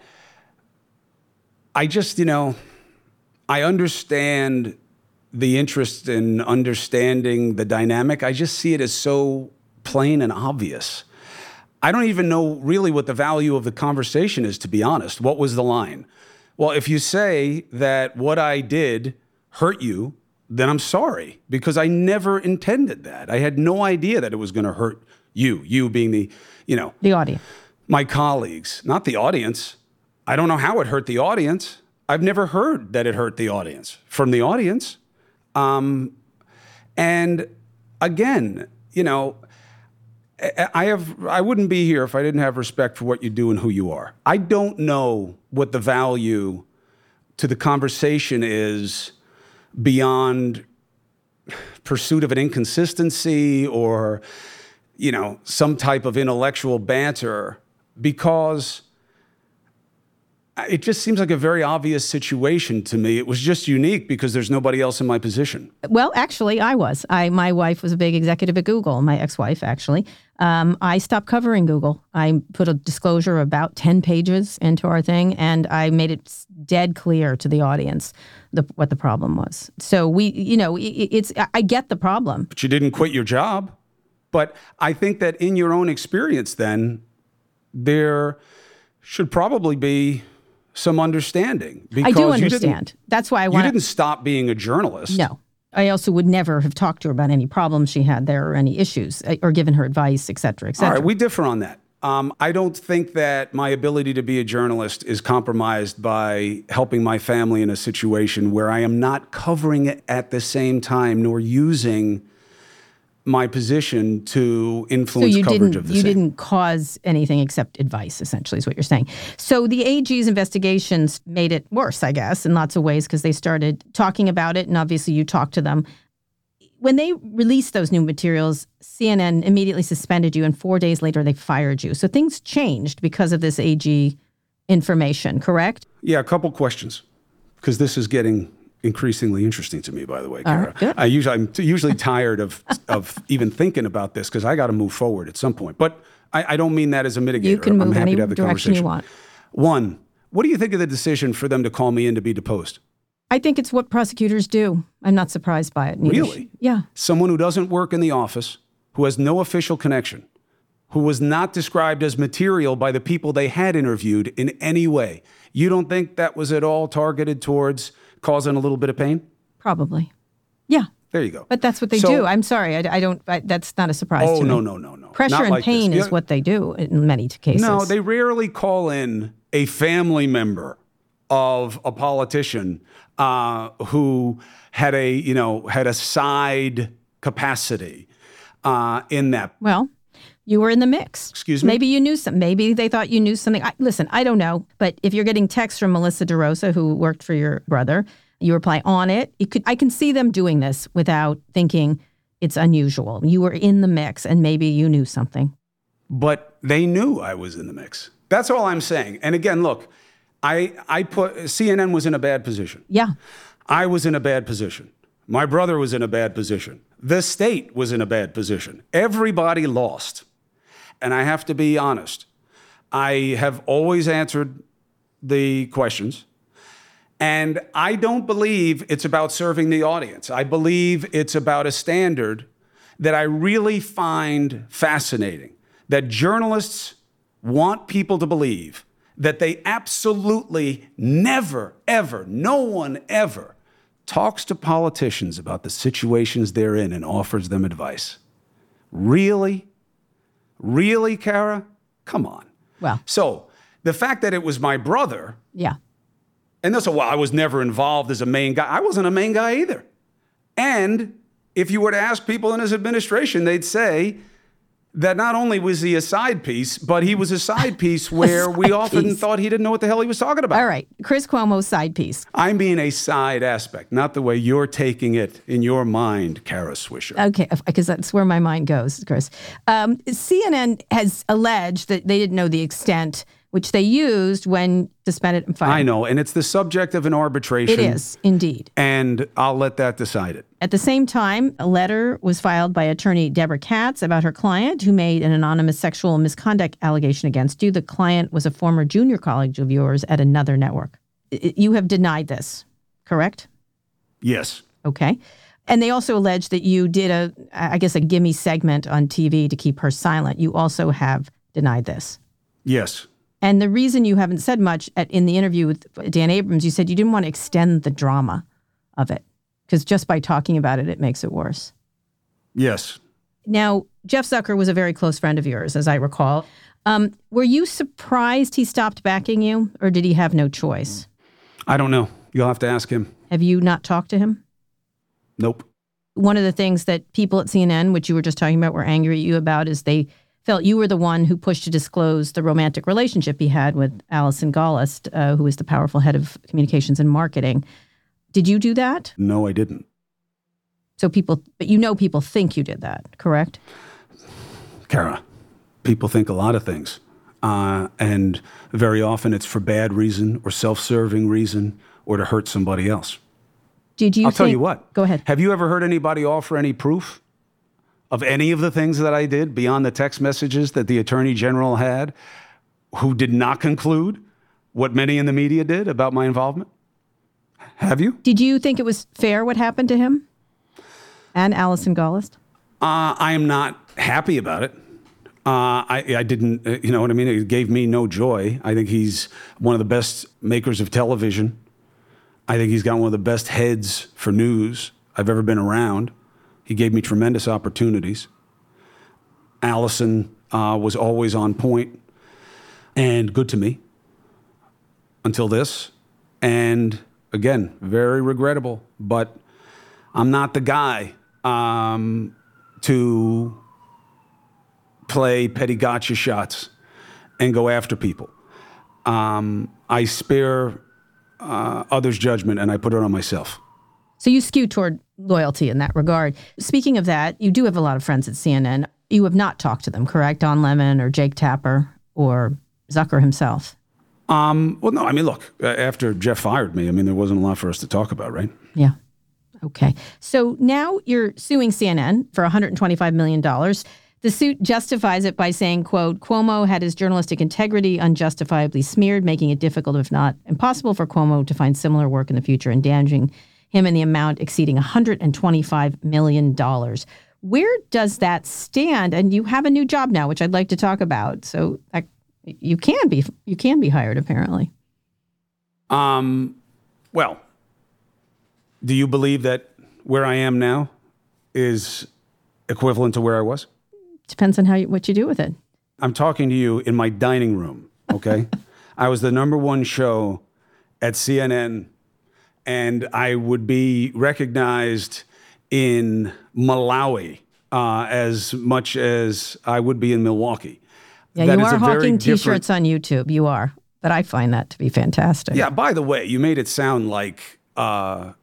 I just, you know, I understand the interest in understanding the dynamic. I just see it as so plain and obvious. I don't even know really what the value of the conversation is, to be honest. What was the line? Well, if you say that what I did hurt you, then I'm sorry because I never intended that. I had no idea that it was going to hurt you, you being the, you know, the audience, my colleagues, not the audience. I don't know how it hurt the audience. I've never heard that it hurt the audience from the audience. Um, and again, you know, I have I wouldn't be here if I didn't have respect for what you do and who you are. I don't know what the value to the conversation is beyond pursuit of an inconsistency or you know some type of intellectual banter because it just seems like a very obvious situation to me. It was just unique because there's nobody else in my position. Well, actually, I was. I my wife was a big executive at Google. My ex-wife, actually. Um, I stopped covering Google. I put a disclosure about ten pages into our thing, and I made it dead clear to the audience the, what the problem was. So we, you know, it, it's. I get the problem. But you didn't quit your job. But I think that in your own experience, then there should probably be some understanding. Because I do understand. That's why I want. You didn't stop being a journalist. No. I also would never have talked to her about any problems she had there or any issues uh, or given her advice, et cetera, et cetera. All right, we differ on that. Um, I don't think that my ability to be a journalist is compromised by helping my family in a situation where I am not covering it at the same time nor using my position to influence so you coverage didn't, of the you same. didn't cause anything except advice essentially is what you're saying. So the ag's investigations made it worse i guess in lots of ways because they started talking about it and obviously you talked to them. When they released those new materials cnn immediately suspended you and four days later they fired you. So things changed because of this ag information correct? Yeah a couple questions because this is getting increasingly interesting to me, by the way, Kara. Right. I usually I'm usually tired of of even thinking about this because I got to move forward at some point. But I, I, don't mean that as a mitigator. You can move I'm happy any to have the direction conversation. you want. One, what do you think of the decision for them to call me in to be deposed? I think it's what prosecutors do. I'm not surprised by it. Neither. Really? Yeah. Someone who doesn't work in the office, who has no official connection, who was not described as material by the people they had interviewed in any way. You don't think that was at all targeted towards causing a little bit of pain? Probably. Yeah. There you go. But that's what they So- do. I'm sorry. I, I don't, I, that's not a surprise Oh to me. no no no no! Pressure Not and like this. pain is what they do in many cases. No, they rarely call in a family member of a politician uh, who had a you know had a side capacity uh, in that. Well, you were in the mix. Excuse me? Maybe you knew some. Maybe they thought you knew something. I, listen, I don't know. But if you're getting texts from Melissa DeRosa, who worked for your brother, you reply on it. You could. I can see them doing this without thinking it's unusual. You were in the mix, and maybe you knew something. but they knew I was in the mix. That's all I'm saying. And again, look, I I put CNN was in a bad position. Yeah. I was in a bad position. My brother was in a bad position. The state was in a bad position. Everybody lost. And I have to be honest. I have always answered the questions. And I don't believe it's about serving the audience. I believe it's about a standard that I really find fascinating that journalists want people to believe that they absolutely never, ever, no one ever talks to politicians about the situations they're in and offers them advice. Really? Really, Kara? Come on. Well, So the fact that it was my brother, yeah. And they'll say, well, I was never involved as a main guy. I wasn't a main guy either. And if you were to ask people in his administration, they'd say that not only was he a side piece, but he was a side piece where we often piece. thought he didn't know what the hell he was talking about. All right. Chris Cuomo's side piece. I mean a side aspect, not the way you're taking it in your mind, Kara Swisher. Okay, because that's where my mind goes, Chris. Um, CNN has alleged that they didn't know the extent which they used when suspended and fired. I know, and it's the subject of an arbitration. It is, indeed. And I'll let that decide it. At the same time, a letter was filed by attorney Debra Katz about her client who made an anonymous sexual misconduct allegation against you. The client was a former junior colleague of yours at another network. You have denied this, correct? Yes. Okay. And they also allege that you did a, I guess, a gimme segment on TV to keep her silent. You also have denied this. Yes. And the reason you haven't said much at, in the interview with Dan Abrams, you said you didn't want to extend the drama of it because just by talking about it, it makes it worse. Yes. Now, Jeff Zucker was a very close friend of yours, as I recall. Um, were you surprised he stopped backing you, or did he have no choice? I don't know. You'll have to ask him. Have you not talked to him? Nope. One of the things that people at CNN, which you were just talking about, were angry at you about is they felt you were the one who pushed to disclose the romantic relationship he had with Allison Gollust, uh, who is the powerful head of communications and marketing. Did you do that? No, I didn't. So people, but you know people think you did that, correct? Kara, people think a lot of things. Uh, and very often it's for bad reason or self serving reason or to hurt somebody else. Did you? I'll tell you what. Go ahead. Have you ever heard anybody offer any proof of any of the things that I did beyond the text messages that the attorney general had who did not conclude what many in the media did about my involvement? Have you? Did you think it was fair what happened to him and Allison Gollust? Uh, I am not happy about it. Uh, I, I didn't, uh, you know what I mean? It gave me no joy. I think he's one of the best makers of television. I think he's got one of the best heads for news I've ever been around. He gave me tremendous opportunities. Allison uh, was always on point and good to me until this. And again, very regrettable, but I'm not the guy um, to play petty gotcha shots and go after people. Um, I spare uh, others' judgment and I put it on myself. So you skew toward loyalty in that regard. Speaking of that, you do have a lot of friends at CNN. You have not talked to them, correct? Don Lemon or Jake Tapper or Zucker himself. Um, well, no, I mean, look, uh, after Jeff fired me, I mean, there wasn't a lot for us to talk about, right? Yeah. Okay. So now you're suing CNN for $125 million. The suit justifies it by saying, quote, Cuomo had his journalistic integrity unjustifiably smeared, making it difficult, if not impossible, for Cuomo to find similar work in the future and damaging him in the amount exceeding $125 million. Where does that stand? And you have a new job now, which I'd like to talk about. So that, you can be you can be hired apparently. Um, well, do you believe that where I am now is equivalent to where I was? Depends on how you, what you do with it. I'm talking to you in my dining room, okay? I was the number one show at CNN, and I would be recognized in Malawi uh, as much as I would be in Milwaukee. Yeah, That you are hawking T-shirts on YouTube. You are, but I find that to be fantastic. Yeah, by the way, you made it sound like, uh,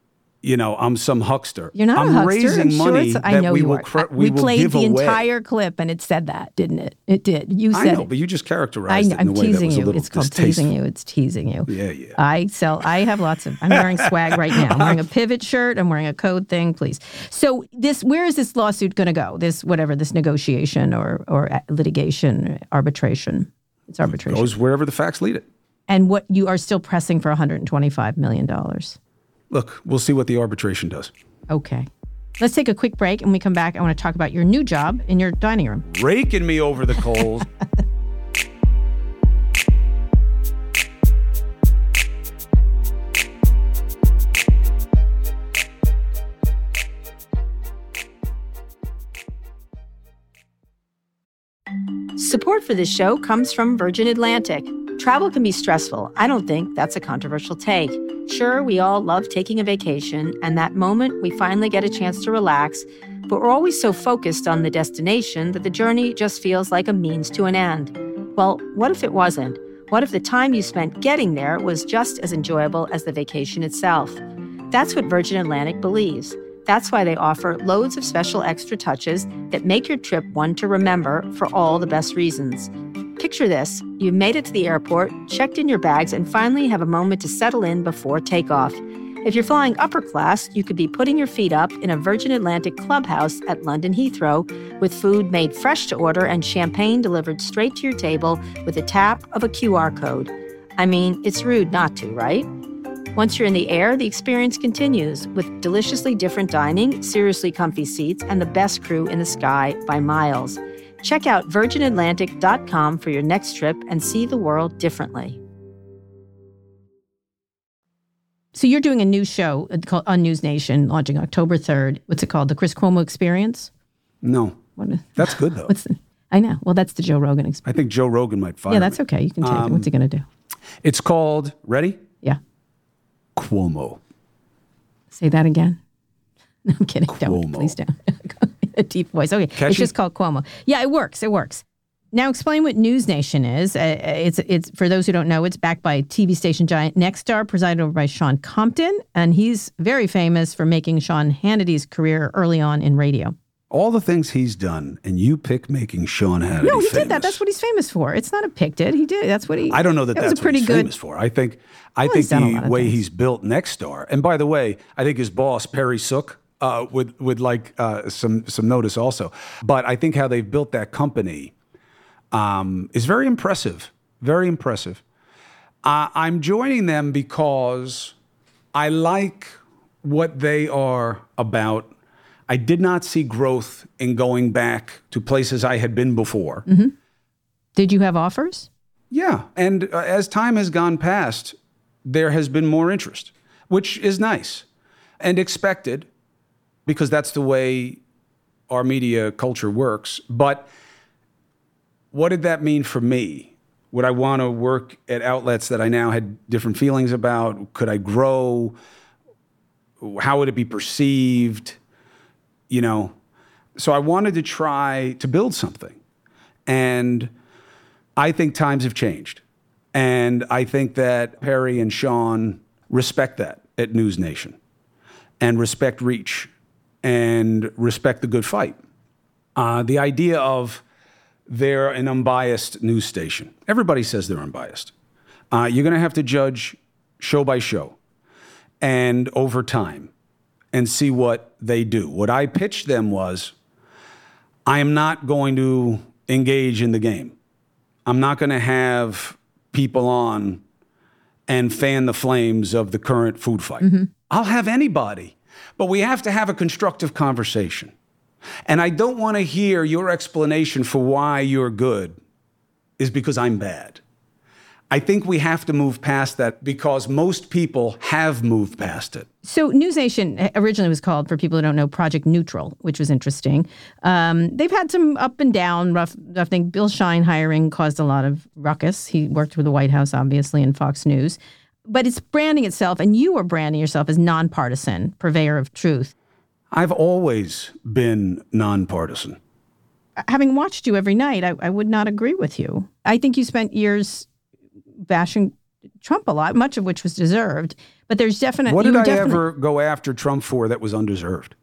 you know, I'm some huckster. You're not I'm a huckster. raising sure money it's, I that know we you will are. cr- we we will played give the away. entire clip, and it said that, didn't it? It did. You I said know, it. but you just I, characterized it in I'm that teasing you. It's called teasing you. It's teasing you. Yeah, yeah. I sell. I have lots of. I'm wearing swag right now. I'm wearing a pivot shirt. I'm wearing a code thing. Please. So this, where is this lawsuit going to go? This whatever this negotiation or or litigation arbitration. It's arbitration. Goes wherever the facts lead it. and what you are still pressing for $125 million. Look, we'll see what the arbitration does. Okay. Let's take a quick break. and we come back, I want to talk about your new job in your dining room. Raking me over the coals. Support for this show comes from Virgin Atlantic. Travel can be stressful. I don't think that's a controversial take. Sure, we all love taking a vacation, and that moment we finally get a chance to relax, but we're always so focused on the destination that the journey just feels like a means to an end. Well, what if it wasn't? What if the time you spent getting there was just as enjoyable as the vacation itself? That's what Virgin Atlantic believes. That's why they offer loads of special extra touches that make your trip one to remember for all the best reasons. Picture this you've made it to the airport, checked in your bags, and finally have a moment to settle in before takeoff. If you're flying upper class, you could be putting your feet up in a Virgin Atlantic clubhouse at London Heathrow with food made fresh to order and champagne delivered straight to your table with a tap of a QR code. I mean, it's rude not to, right? Once you're in the air, the experience continues with deliciously different dining, seriously comfy seats, and the best crew in the sky by miles. Check out virginatlantic.com for your next trip and see the world differently. So you're doing a new show uh, called on NewsNation, launching October 3rd. What's it called? The Chris Cuomo Experience? No. That's good though. What's the, I know. Well, that's the Joe Rogan experience. I think Joe Rogan might fire. Yeah, that's okay. You can take it. What's he um, going to do? It's called Ready? Cuomo. Say that again. No, I'm kidding. Don't. Please don't. a deep voice. Okay. Catchy? It's just called Cuomo. Yeah, it works. It works. Now explain what NewsNation is. Uh, it's it's for those who don't know. It's backed by TV station giant Nexstar, presided over by Sean Compton, and he's very famous for making Sean Hannity's career early on in radio. All the things he's done, and you pick making Sean Hannity No, he famous. did that. That's what he's famous for. It's not a pick did. He did. That's what he. I don't know that, That that's was a pretty what he's good. famous for. I think I Well, think he's done a the way things. he's built Nexstar, and by the way, I think his boss Perry Sook uh, would would like uh, some some notice also. But I think how they've built that company um, is very impressive. Very impressive. Uh, I'm joining them because I like what they are about. I did not see growth in going back to places I had been before. Did you have offers? Yeah. And uh, as time has gone past, there has been more interest, which is nice and expected because that's the way our media culture works. But what did that mean for me? Would I want to work at outlets that I now had different feelings about? Could I grow? How would it be perceived? You know, so I wanted to try to build something. And I think times have changed. And I think that Perry and Sean respect that at NewsNation and respect reach and respect the good fight. Uh, the idea of they're an unbiased news station. Everybody says they're unbiased. Uh, you're going to have to judge show by show and over time and see what they do. What I pitched them was I am not going to engage in the game. I'm not going to have people on and fan the flames of the current food fight. Mm-hmm. I'll have anybody, but we have to have a constructive conversation. And I don't want to hear your explanation for why you're good is because I'm bad. I think we have to move past that because most people have moved past it. So NewsNation originally was called, for people who don't know, Project Neutral, which was interesting. Um, they've had some up and down. Rough. I think Bill Shine hiring caused a lot of ruckus. He worked with the White House, obviously, and Fox News. But it's branding itself, and you are branding yourself as nonpartisan, purveyor of truth. I've always been nonpartisan. Having watched you every night, I, I would not agree with you. I think you spent years bashing Trump a lot, much of which was deserved. But there's definitely What you did I definitely- ever go after Trump for that was undeserved?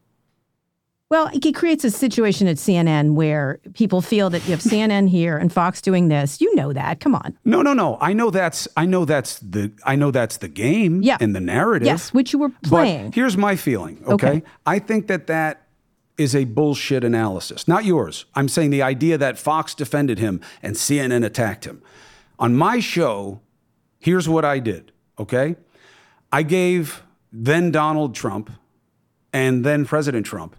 Well, it creates a situation at CNN where people feel that you have CNN here and Fox doing this. You know that. Come on. No, no, no. I know that's I know that's the I know that's the game Yeah. and the narrative. Yes, which you were playing. But here's my feeling, okay? Okay. I think that that is a bullshit analysis. Not yours. I'm saying the idea that Fox defended him and CNN attacked him. On my show, Here's what I did, okay? I gave then Donald Trump and then President Trump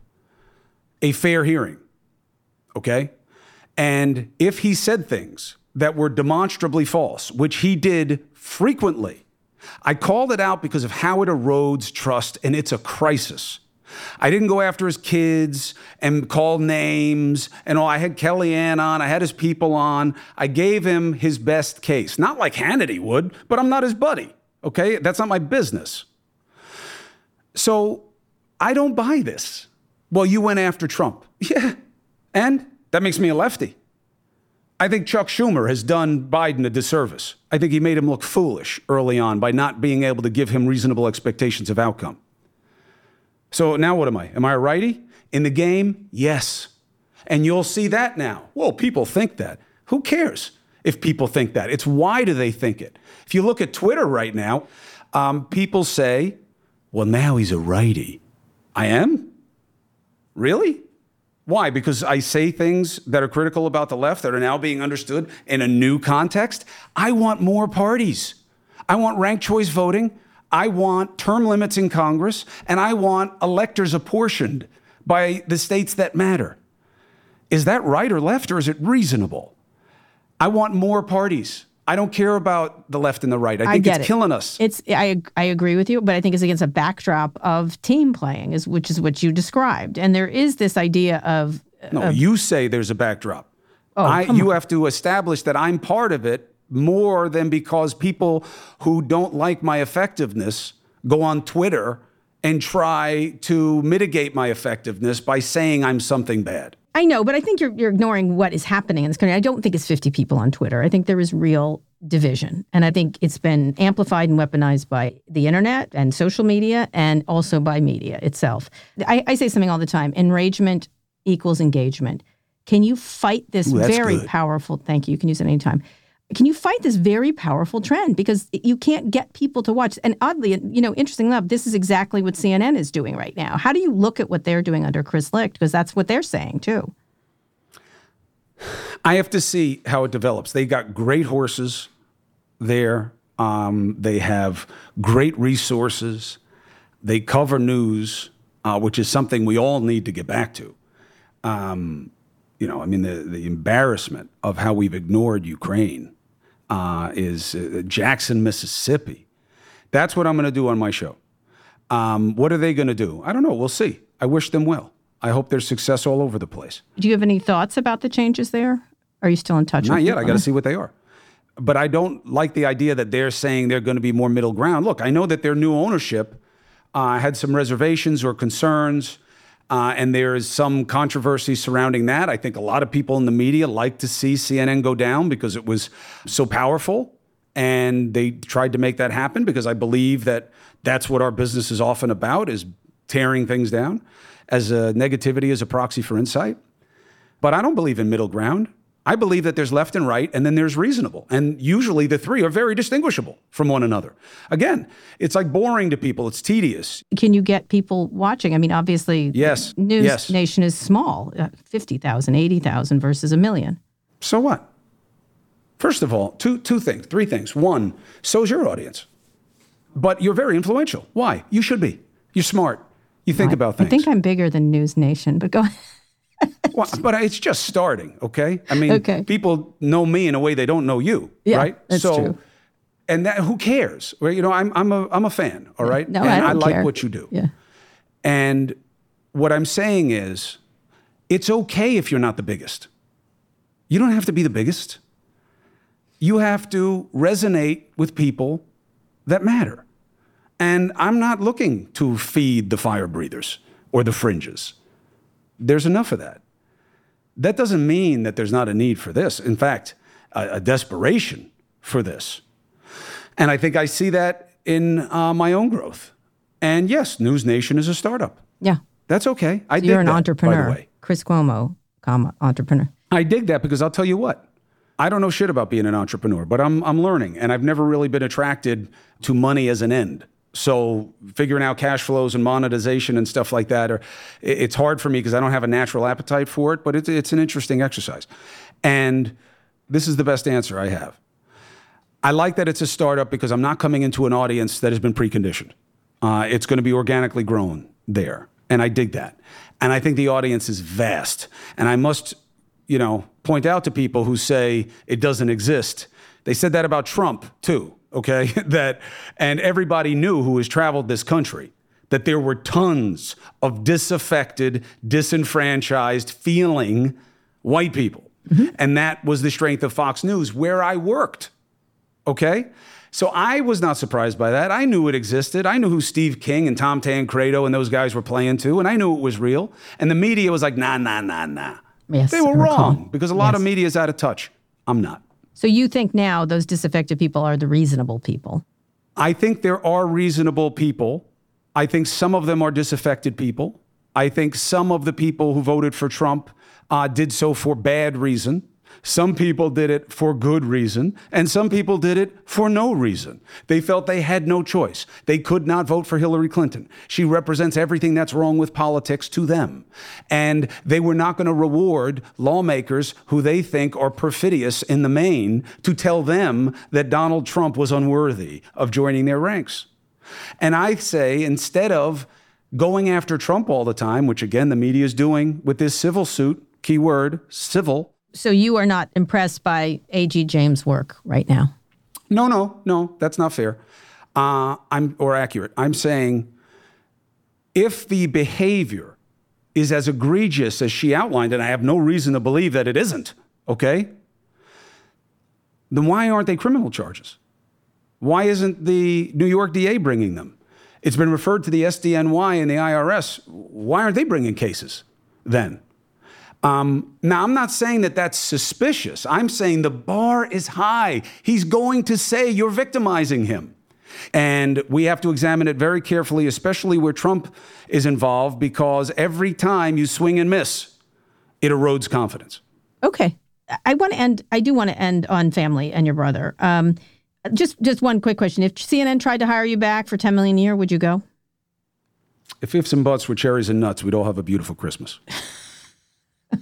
a fair hearing, okay? And if he said things that were demonstrably false, which he did frequently, I called it out because of how it erodes trust, and it's a crisis. I didn't go after his kids and call names and all. I had Kellyanne on, I had his people on. I gave him his best case. Not like Hannity would, but I'm not his buddy, okay? That's not my business. So I don't buy this. Well, you went after Trump. Yeah. And that makes me a lefty. I think Chuck Schumer has done Biden a disservice. I think he made him look foolish early on by not being able to give him reasonable expectations of outcome. So now what am I? Am I a righty? In the game, yes. And you'll see that now. Well, people think that. Who cares if people think that? It's why do they think it? If you look at Twitter right now, um, people say, well, now he's a righty. I am? Really? Why? Because I say things that are critical about the left that are now being understood in a new context? I want more parties. I want ranked choice voting. I want term limits in Congress, and I want electors apportioned by the states that matter. Is that right or left, or is it reasonable? I want more parties. I don't care about the left and the right. I think get it's it. killing us. It's I I agree with you, but I think it's against a backdrop of team playing, is which is what you described, and there is this idea of no, you say there's a backdrop. Oh, I, you have to establish that I'm part of it more than because people who don't like my effectiveness go on Twitter and try to mitigate my effectiveness by saying I'm something bad. I know, but I think you're you're ignoring what is happening in this country. I don't think it's 50 people on Twitter. I think there is real division, and I think it's been amplified and weaponized by the internet and social media, and also by media itself. I, I say something all the time: enragement equals engagement. Can you fight this Ooh, very good. powerful? Thank you. You can use it anytime. Can you fight this very powerful trend because you can't get people to watch? And oddly, you know, interesting enough, this is exactly what CNN is doing right now. How do you look at what they're doing under Chris Licht? Because that's what they're saying too. I have to see how it develops. They got great horses there. Um, they have great resources. They cover news, uh, which is something we all need to get back to. Um, you know, I mean, the, the embarrassment of how we've ignored Ukraine uh, is uh, Jackson, Mississippi. That's what I'm going to do on my show. Um, what are they going to do? I don't know. We'll see. I wish them well. I hope there's success all over the place. Do you have any thoughts about the changes there? Are you still in touch? Not yet. people? I got to see what they are. But I don't like the idea that they're saying they're going to be more middle ground. Look, I know that their new ownership uh, had some reservations or concerns, uh, and there is some controversy surrounding that. I think a lot of people in the media like to see CNN go down because it was so powerful, and they tried to make that happen because I believe that that's what our business is often about: is tearing things down, as a negativity as a proxy for insight. But I don't believe in middle ground. I believe that there's left and right, and then there's reasonable. And usually the three are very distinguishable from one another. Again, it's like boring to people, it's tedious. Can you get people watching? I mean, obviously, Yes, News yes. Nation is small, uh, 50,000, 80,000 versus a million. So what? First of all, two, two things, three things. One, so's your audience. But you're very influential. Why? You should be. You're smart. You think about things. I think I'm bigger than NewsNation, but go ahead. Well, but it's just starting, okay? I mean, Okay. people know me in a way they don't know you, Yeah, right? that's so, true. and that who cares? Well, you know, I'm I'm a I'm a fan, all right? No, and I don't I like care. what you do. Yeah. And what I'm saying is, it's okay if you're not the biggest. You don't have to be the biggest. You have to resonate with people that matter. And I'm not looking to feed the fire breathers or the fringes. There's enough of that. That doesn't mean that there's not a need for this. In fact, a, a desperation for this. And I think I see that in uh, my own growth. And yes, NewsNation is a startup. Yeah. That's okay. I So you're an that, entrepreneur. By the way, Chris Cuomo, comma, entrepreneur. I dig that because I'll tell you what. I don't know shit about being an entrepreneur, but I'm I'm learning, and I've never really been attracted to money as an end. So figuring out cash flows and monetization and stuff like that, are it's hard for me because I don't have a natural appetite for it. But it's it's an interesting exercise, and this is the best answer I have. I like that it's a startup because I'm not coming into an audience that has been preconditioned. Uh, it's going to be organically grown there. And I dig that. And I think the audience is vast. And I must, you know, point out to people who say it doesn't exist. They said that about Trump too, okay? that and everybody knew who has traveled this country that there were tons of disaffected, disenfranchised, feeling white people. Mm-hmm. And that was the strength of Fox News where I worked. Okay? So I was not surprised by that. I knew it existed. I knew who Steve King and Tom Tancredo and those guys were playing to, and I knew it was real. And the media was like, nah, nah, nah, nah. Yes, they were wrong because a lot of media is out of touch. I'm not. So you think now those disaffected people are the reasonable people? I think there are reasonable people. I think some of them are disaffected people. I think some of the people who voted for Trump uh, did so for bad reason. Some people did it for good reason, and some people did it for no reason. They felt they had no choice. They could not vote for Hillary Clinton. She represents everything that's wrong with politics to them. And they were not going to reward lawmakers who they think are perfidious in the main to tell them that Donald Trump was unworthy of joining their ranks. And I say, instead of going after Trump all the time, which again the media is doing with this civil suit, keyword civil. So you are not impressed by A.G. James' work right now? No, no, no, that's not fair. Uh, I'm or accurate. I'm saying if the behavior is as egregious as she outlined, and I have no reason to believe that it isn't, okay, then why aren't they criminal charges? Why isn't the New York DA bringing them? It's been referred to the SDNY and the IRS. Why aren't they bringing cases then? Um, now, I'm not saying that that's suspicious. I'm saying the bar is high. He's going to say you're victimizing him. And we have to examine it very carefully, especially where Trump is involved, because every time you swing and miss, it erodes confidence. Okay. I want to end. I do want to end on family and your brother. Um, just, just one quick question: If CNN tried to hire you back for ten million a year, would you go? If ifs and buts were cherries and nuts, we'd all have a beautiful Christmas.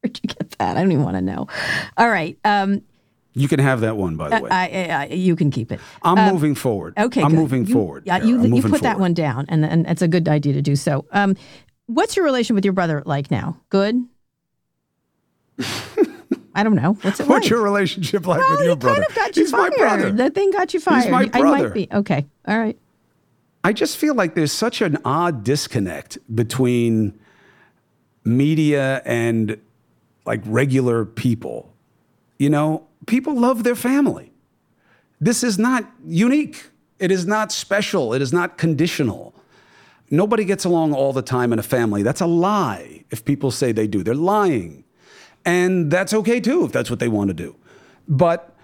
Where'd you get that? I don't even want to know. All right. Um, You can have that one, by the way. I, I, I, you can keep it. I'm moving forward. Okay. I'm good. moving You- forward. Yeah, you, you put that one down, and, and it's a good idea to do so. Um, what's your relation with your brother like now? Good. I don't know. What's it What's like? your relationship like Well, with your it brother? kind of got you He's fired. my brother. That thing got you fired. He's my I brother. might be okay. All right. I just feel like there's such an odd disconnect between media and like regular people. You know, people love their family. This is not unique. It is not special. It is not conditional. Nobody gets along all the time in a family. That's a lie if people say they do. They're lying. And that's okay too if that's what they want to do. But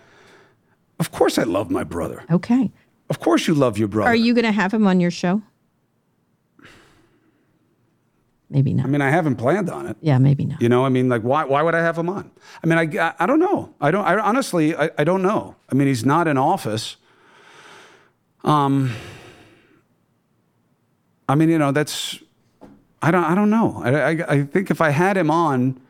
of course, I love my brother. Okay. Of course, you love your brother. Are you going to have him on your show? Maybe not. I mean, I haven't planned on it. yeah, maybe not. You know, I mean, like, why, why would I have him on? I mean, I, I, I don't know. I don't, I honestly, I, I don't know. I mean, he's not in office. Um, I mean, you know, that's, I don't, I don't know. I, I, I think if I had him on,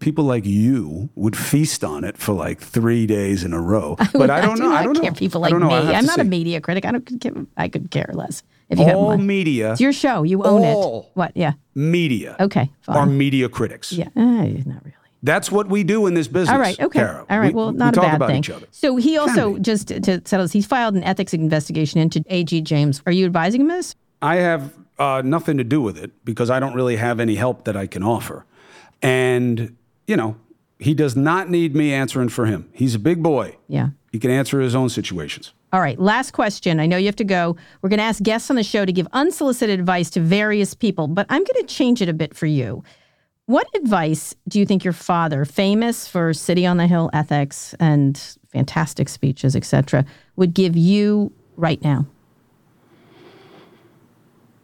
people like you would feast on it for like three days in a row. But I don't do know. I don't know. care people I like don't know. me. I'm not a media critic. I don't give. I could care less if you have All one. media, It's your show. You own it. What? Yeah. media Okay. are Fine. media critics. Yeah. Eh, not really. That's what we do in this business. All right. Okay. Kara. All right. We- well, we not a talk bad about thing. each other. So he also be. just to to settle this, he's filed an ethics investigation into A.G. James. Are you advising him this? I have uh, nothing to do with it because I don't really have any help that I can offer. And, you know, he does not need me answering for him. He's a big boy. Yeah. He can answer his own situations. All right, last question. I know you have to go. We're going to ask guests on the show to give unsolicited advice to various people, but I'm going to change it a bit for you. What advice do you think your father, famous for City on the Hill ethics and fantastic speeches, etc., would give you right now?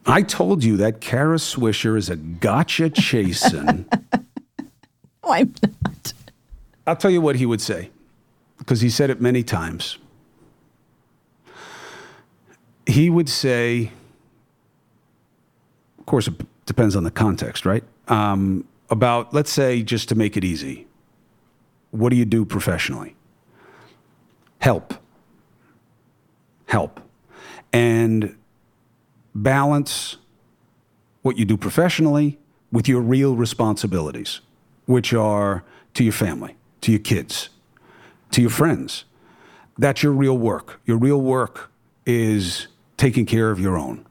I told you that Kara Swisher is a gotcha chasing. Oh, I'm not. I'll tell you what he would say because he said it many times. He would say, of course, it depends on the context, right? Um, about, let's say, just to make it easy, what do you do professionally? help. Help. And balance what you do professionally with your real responsibilities, which are to your family, to your kids, to your friends. That's your real work. Your real work is taking care of your own.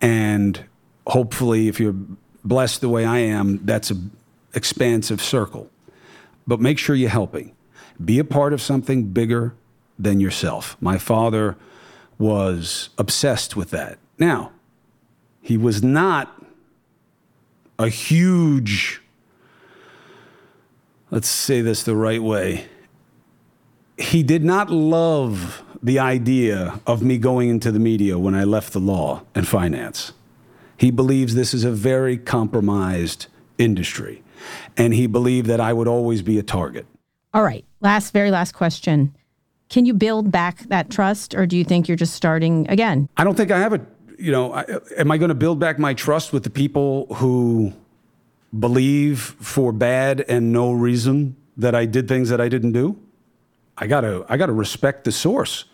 And hopefully, if you're blessed the way I am, that's an expansive circle. But make sure you're helping. Be a part of something bigger than yourself. My father was obsessed with that. Now, he was not a huge, let's say this the right way, he did not love the idea of me going into the media when I left the law and finance. He believes this is a very compromised industry, and he believed that I would always be a target. All right. Last, very last question. Can you build back that trust, or do you think you're just starting again? I don't think I have a, you know, I, am I going to build back my trust with the people who believe for bad and no reason that I did things that I didn't do? I gotta, I gotta respect the source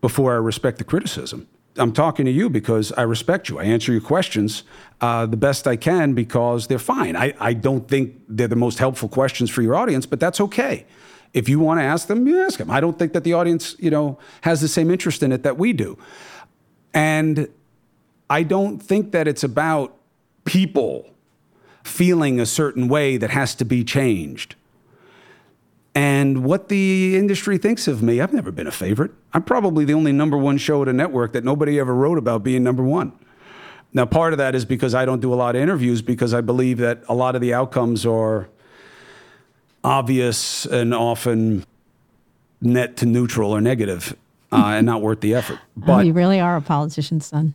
before I respect the criticism. I'm talking to you because I respect you. I answer your questions uh, the best I can because they're fine. I, I don't think they're the most helpful questions for your audience, but that's okay. If you want to ask them, you ask them. I don't think that the audience, you know, has the same interest in it that we do. And I don't think that it's about people feeling a certain way that has to be changed. And what the industry thinks of me, I've never been a favorite. I'm probably the only number one show at a network that nobody ever wrote about being number one. Now, part of that is because I don't do a lot of interviews because I believe that a lot of the outcomes are obvious and often net to neutral or negative, uh, and not worth the effort. oh, you really are a politician's son.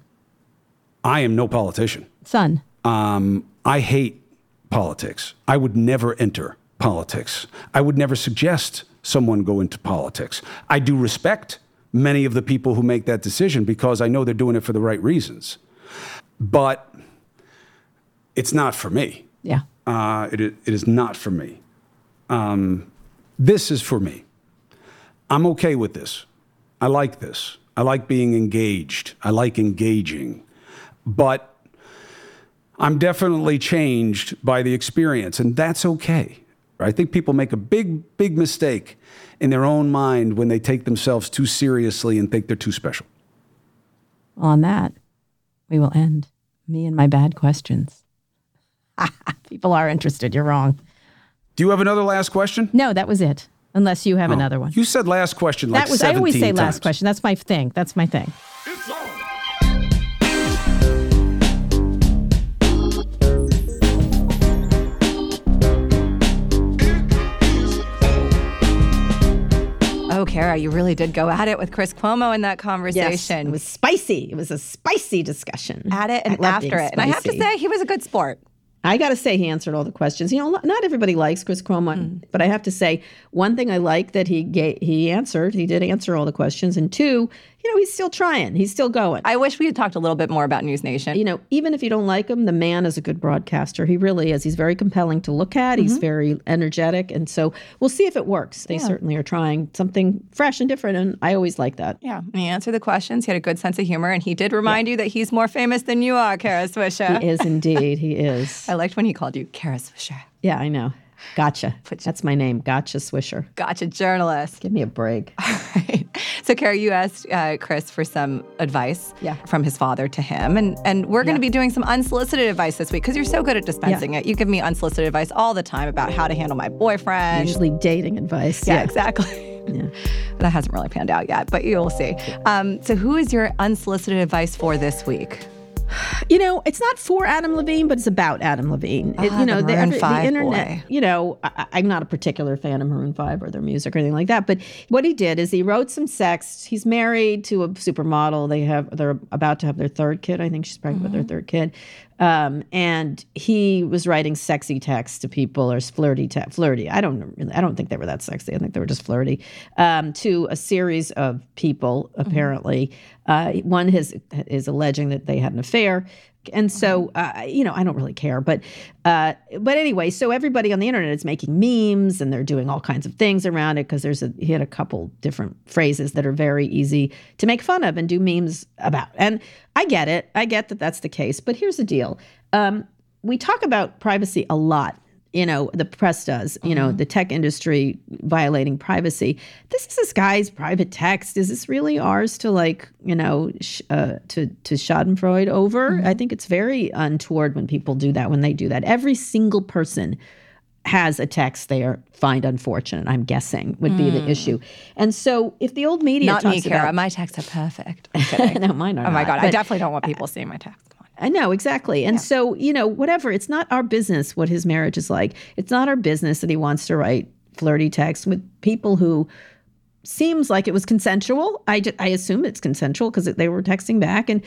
I am no politician. Son. Um, I hate politics. I would never enter politics. I would never suggest someone go into politics. I do respect many of the people who make that decision because I know they're doing it for the right reasons. But it's not for me. Yeah. Uh, it, it is not for me. Um, this is for me. I'm okay with this. I like this. I like being engaged. I like engaging. But I'm definitely changed by the experience, and that's okay. I think people make a big, big mistake in their own mind when they take themselves too seriously and think they're too special. Well, on that, we will end. Me and my bad questions. People are interested. You're wrong. Do you have another last question? No, that was it. Unless you have oh. another one. You said last question like that was. I always say 17 last question. That's my thing. That's my thing. Kara, you really did go at it with Chris Cuomo in that Yes, conversation. it was spicy. It was a spicy discussion. at it and I love being after it. And I have to say, he was a good sport. I got to say, he answered all the questions. You know, not everybody likes Chris Cuomo, Mm. but I have to say, one thing I like that he gave, he answered. He did answer all the questions, and two, you know, he's still trying. He's still going. I wish we had talked a little bit more about NewsNation. you know, even if you don't like him, the man is a good broadcaster. He really is. He's very compelling to look at. Mm-hmm. He's very energetic, and so we'll see if it works. They certainly are trying something fresh and different, and I always like that. Yeah, he answered the questions. He had a good sense of humor, and he did remind you that he's more famous than you are, Kara Swisher. He is indeed. He is. I liked when he called you Kara Swisher. Yeah, I know. Gotcha. That's my name. Gotcha, Swisher. Gotcha, journalist. Give me a break. Right. So, Kara, you asked uh, Chris for some advice Yeah. from his father to him. And, and we're going to be doing some unsolicited advice this week because you're so good at dispensing it. You give me unsolicited advice all the time about how to handle my boyfriend. Usually dating advice. Yeah, exactly. That hasn't really panned out yet, but you'll see. Um, so, who is your unsolicited advice for this week? You know, it's not for Adam Levine, but it's about Adam Levine. It- Ah, you know, the every- 5 internet. boy. You know, I, I'm not a particular fan of Maroon Five or their music or anything like that. But what he did is he wrote some sex. He's married to a supermodel. They have they're about to have their third kid. I think she's pregnant with Mm-hmm. their third kid. Um, and he was writing sexy texts to people or flirty te- flirty. I don't really, I don't think they were that sexy. I think they were just flirty um, to a series of people. Mm-hmm. Apparently, uh, one has is alleging that they had an affair. And so, uh, you know, I don't really care, but, uh, but anyway, so everybody on the internet is making memes and they're doing all kinds of things around it because there's a he had a couple different phrases that are very easy to make fun of and do memes about. And I get it, I get that that's the case. But here's the deal: um, we talk about privacy a lot you know the press does you know mm-hmm. the tech industry violating privacy. This is this guy's private text. Is this really ours to like you know sh- uh, to to schadenfreude over? Mm-hmm. I think it's very untoward when people do that when they do that. Every single person has a text they are find unfortunate i'm guessing would be the mm. issue. And so if the old media Not me, Kara. about My texts are perfect. No mine are oh my not, god, I definitely don't want people seeing my text. I know exactly. And so, you know, whatever, it's not our business what his marriage is like. It's not our business that he wants to write flirty texts with people who seems like it was consensual. I, I assume it's consensual because they were texting back. And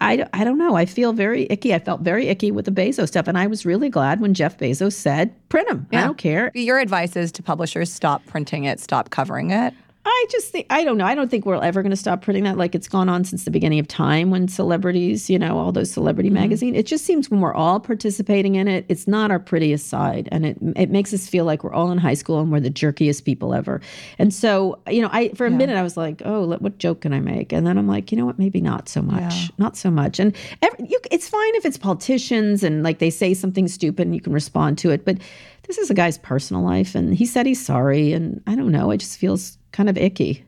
I, I don't know. I feel very icky. I felt very icky with the Bezos stuff. And I was really glad when Jeff Bezos said, print them. I don't care. Your advice is to publishers stop printing it, stop covering it. I just think I don't know. I don't think we're ever going to stop printing that. Like it's gone on since the beginning of time when celebrities, you know, all those celebrity mm-hmm. magazine. It just seems when we're all participating in it, it's not our prettiest side, and it it makes us feel like we're all in high school and we're the jerkiest people ever. And so, you know, I for a minute I was like, oh, what joke can I make? And then I'm like, you know what? Maybe not so much, not so much. And every, you, it's fine if it's politicians and like they say something stupid and you can respond to it, but this is a guy's personal life, and he said he's sorry, and I don't know. It just feels kind of icky.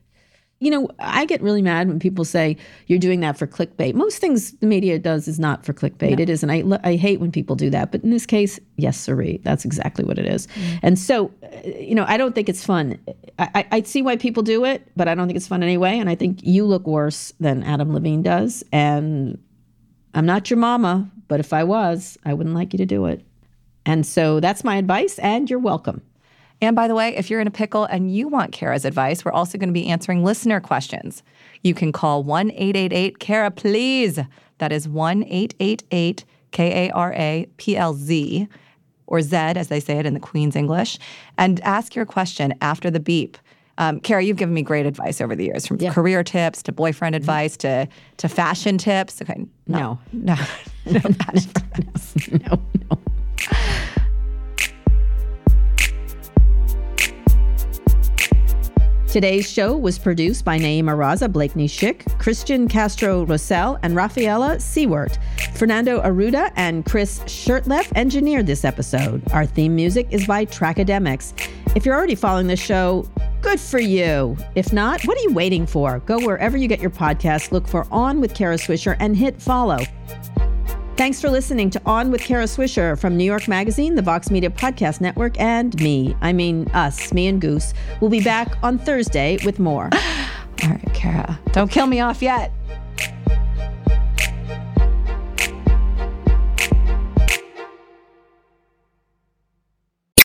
You know, I get really mad when people say you're doing that for clickbait. Most things the media does is not for clickbait. It is, and I I hate when people do that. But in this case, yes, sirree, that's exactly what it is. And so, uh, you know, I don't think it's fun. I, I, I see why people do it, but I don't think it's fun anyway. And I think you look worse than Adam Levine does. And I'm not your mama, but if I was, I wouldn't like you to do it. And so that's my advice, and you're welcome. And by the way, if you're in a pickle and you want Kara's advice, we're also going to be answering listener questions. You can call 1 888 Kara, please. That is 1 888 K A R A P L Z, or Z, as they say it in the Queen's English, and ask your question after the beep. Um, Kara, you've given me great advice over the years, from career tips to boyfriend advice to to fashion tips. Okay, No. no, no fashion tips. No, no. Today's show was produced by Nayeema Raza, Blakeney Schick, Christian Castro Rosell, and Rafaela Siewert. Fernando Arruda and Chris Shurtleff engineered this episode. Our theme music is by Trackademics. If you're already following the show, good for you. If not, what are you waiting for? Go wherever you get your podcast, look for On with Kara Swisher, and hit follow. Thanks for listening to On with Kara Swisher from New York Magazine, the Vox Media Podcast Network, and me. I mean, us, me and Goose. We'll be back on Thursday with more. All right, Kara, don't kill me off yet.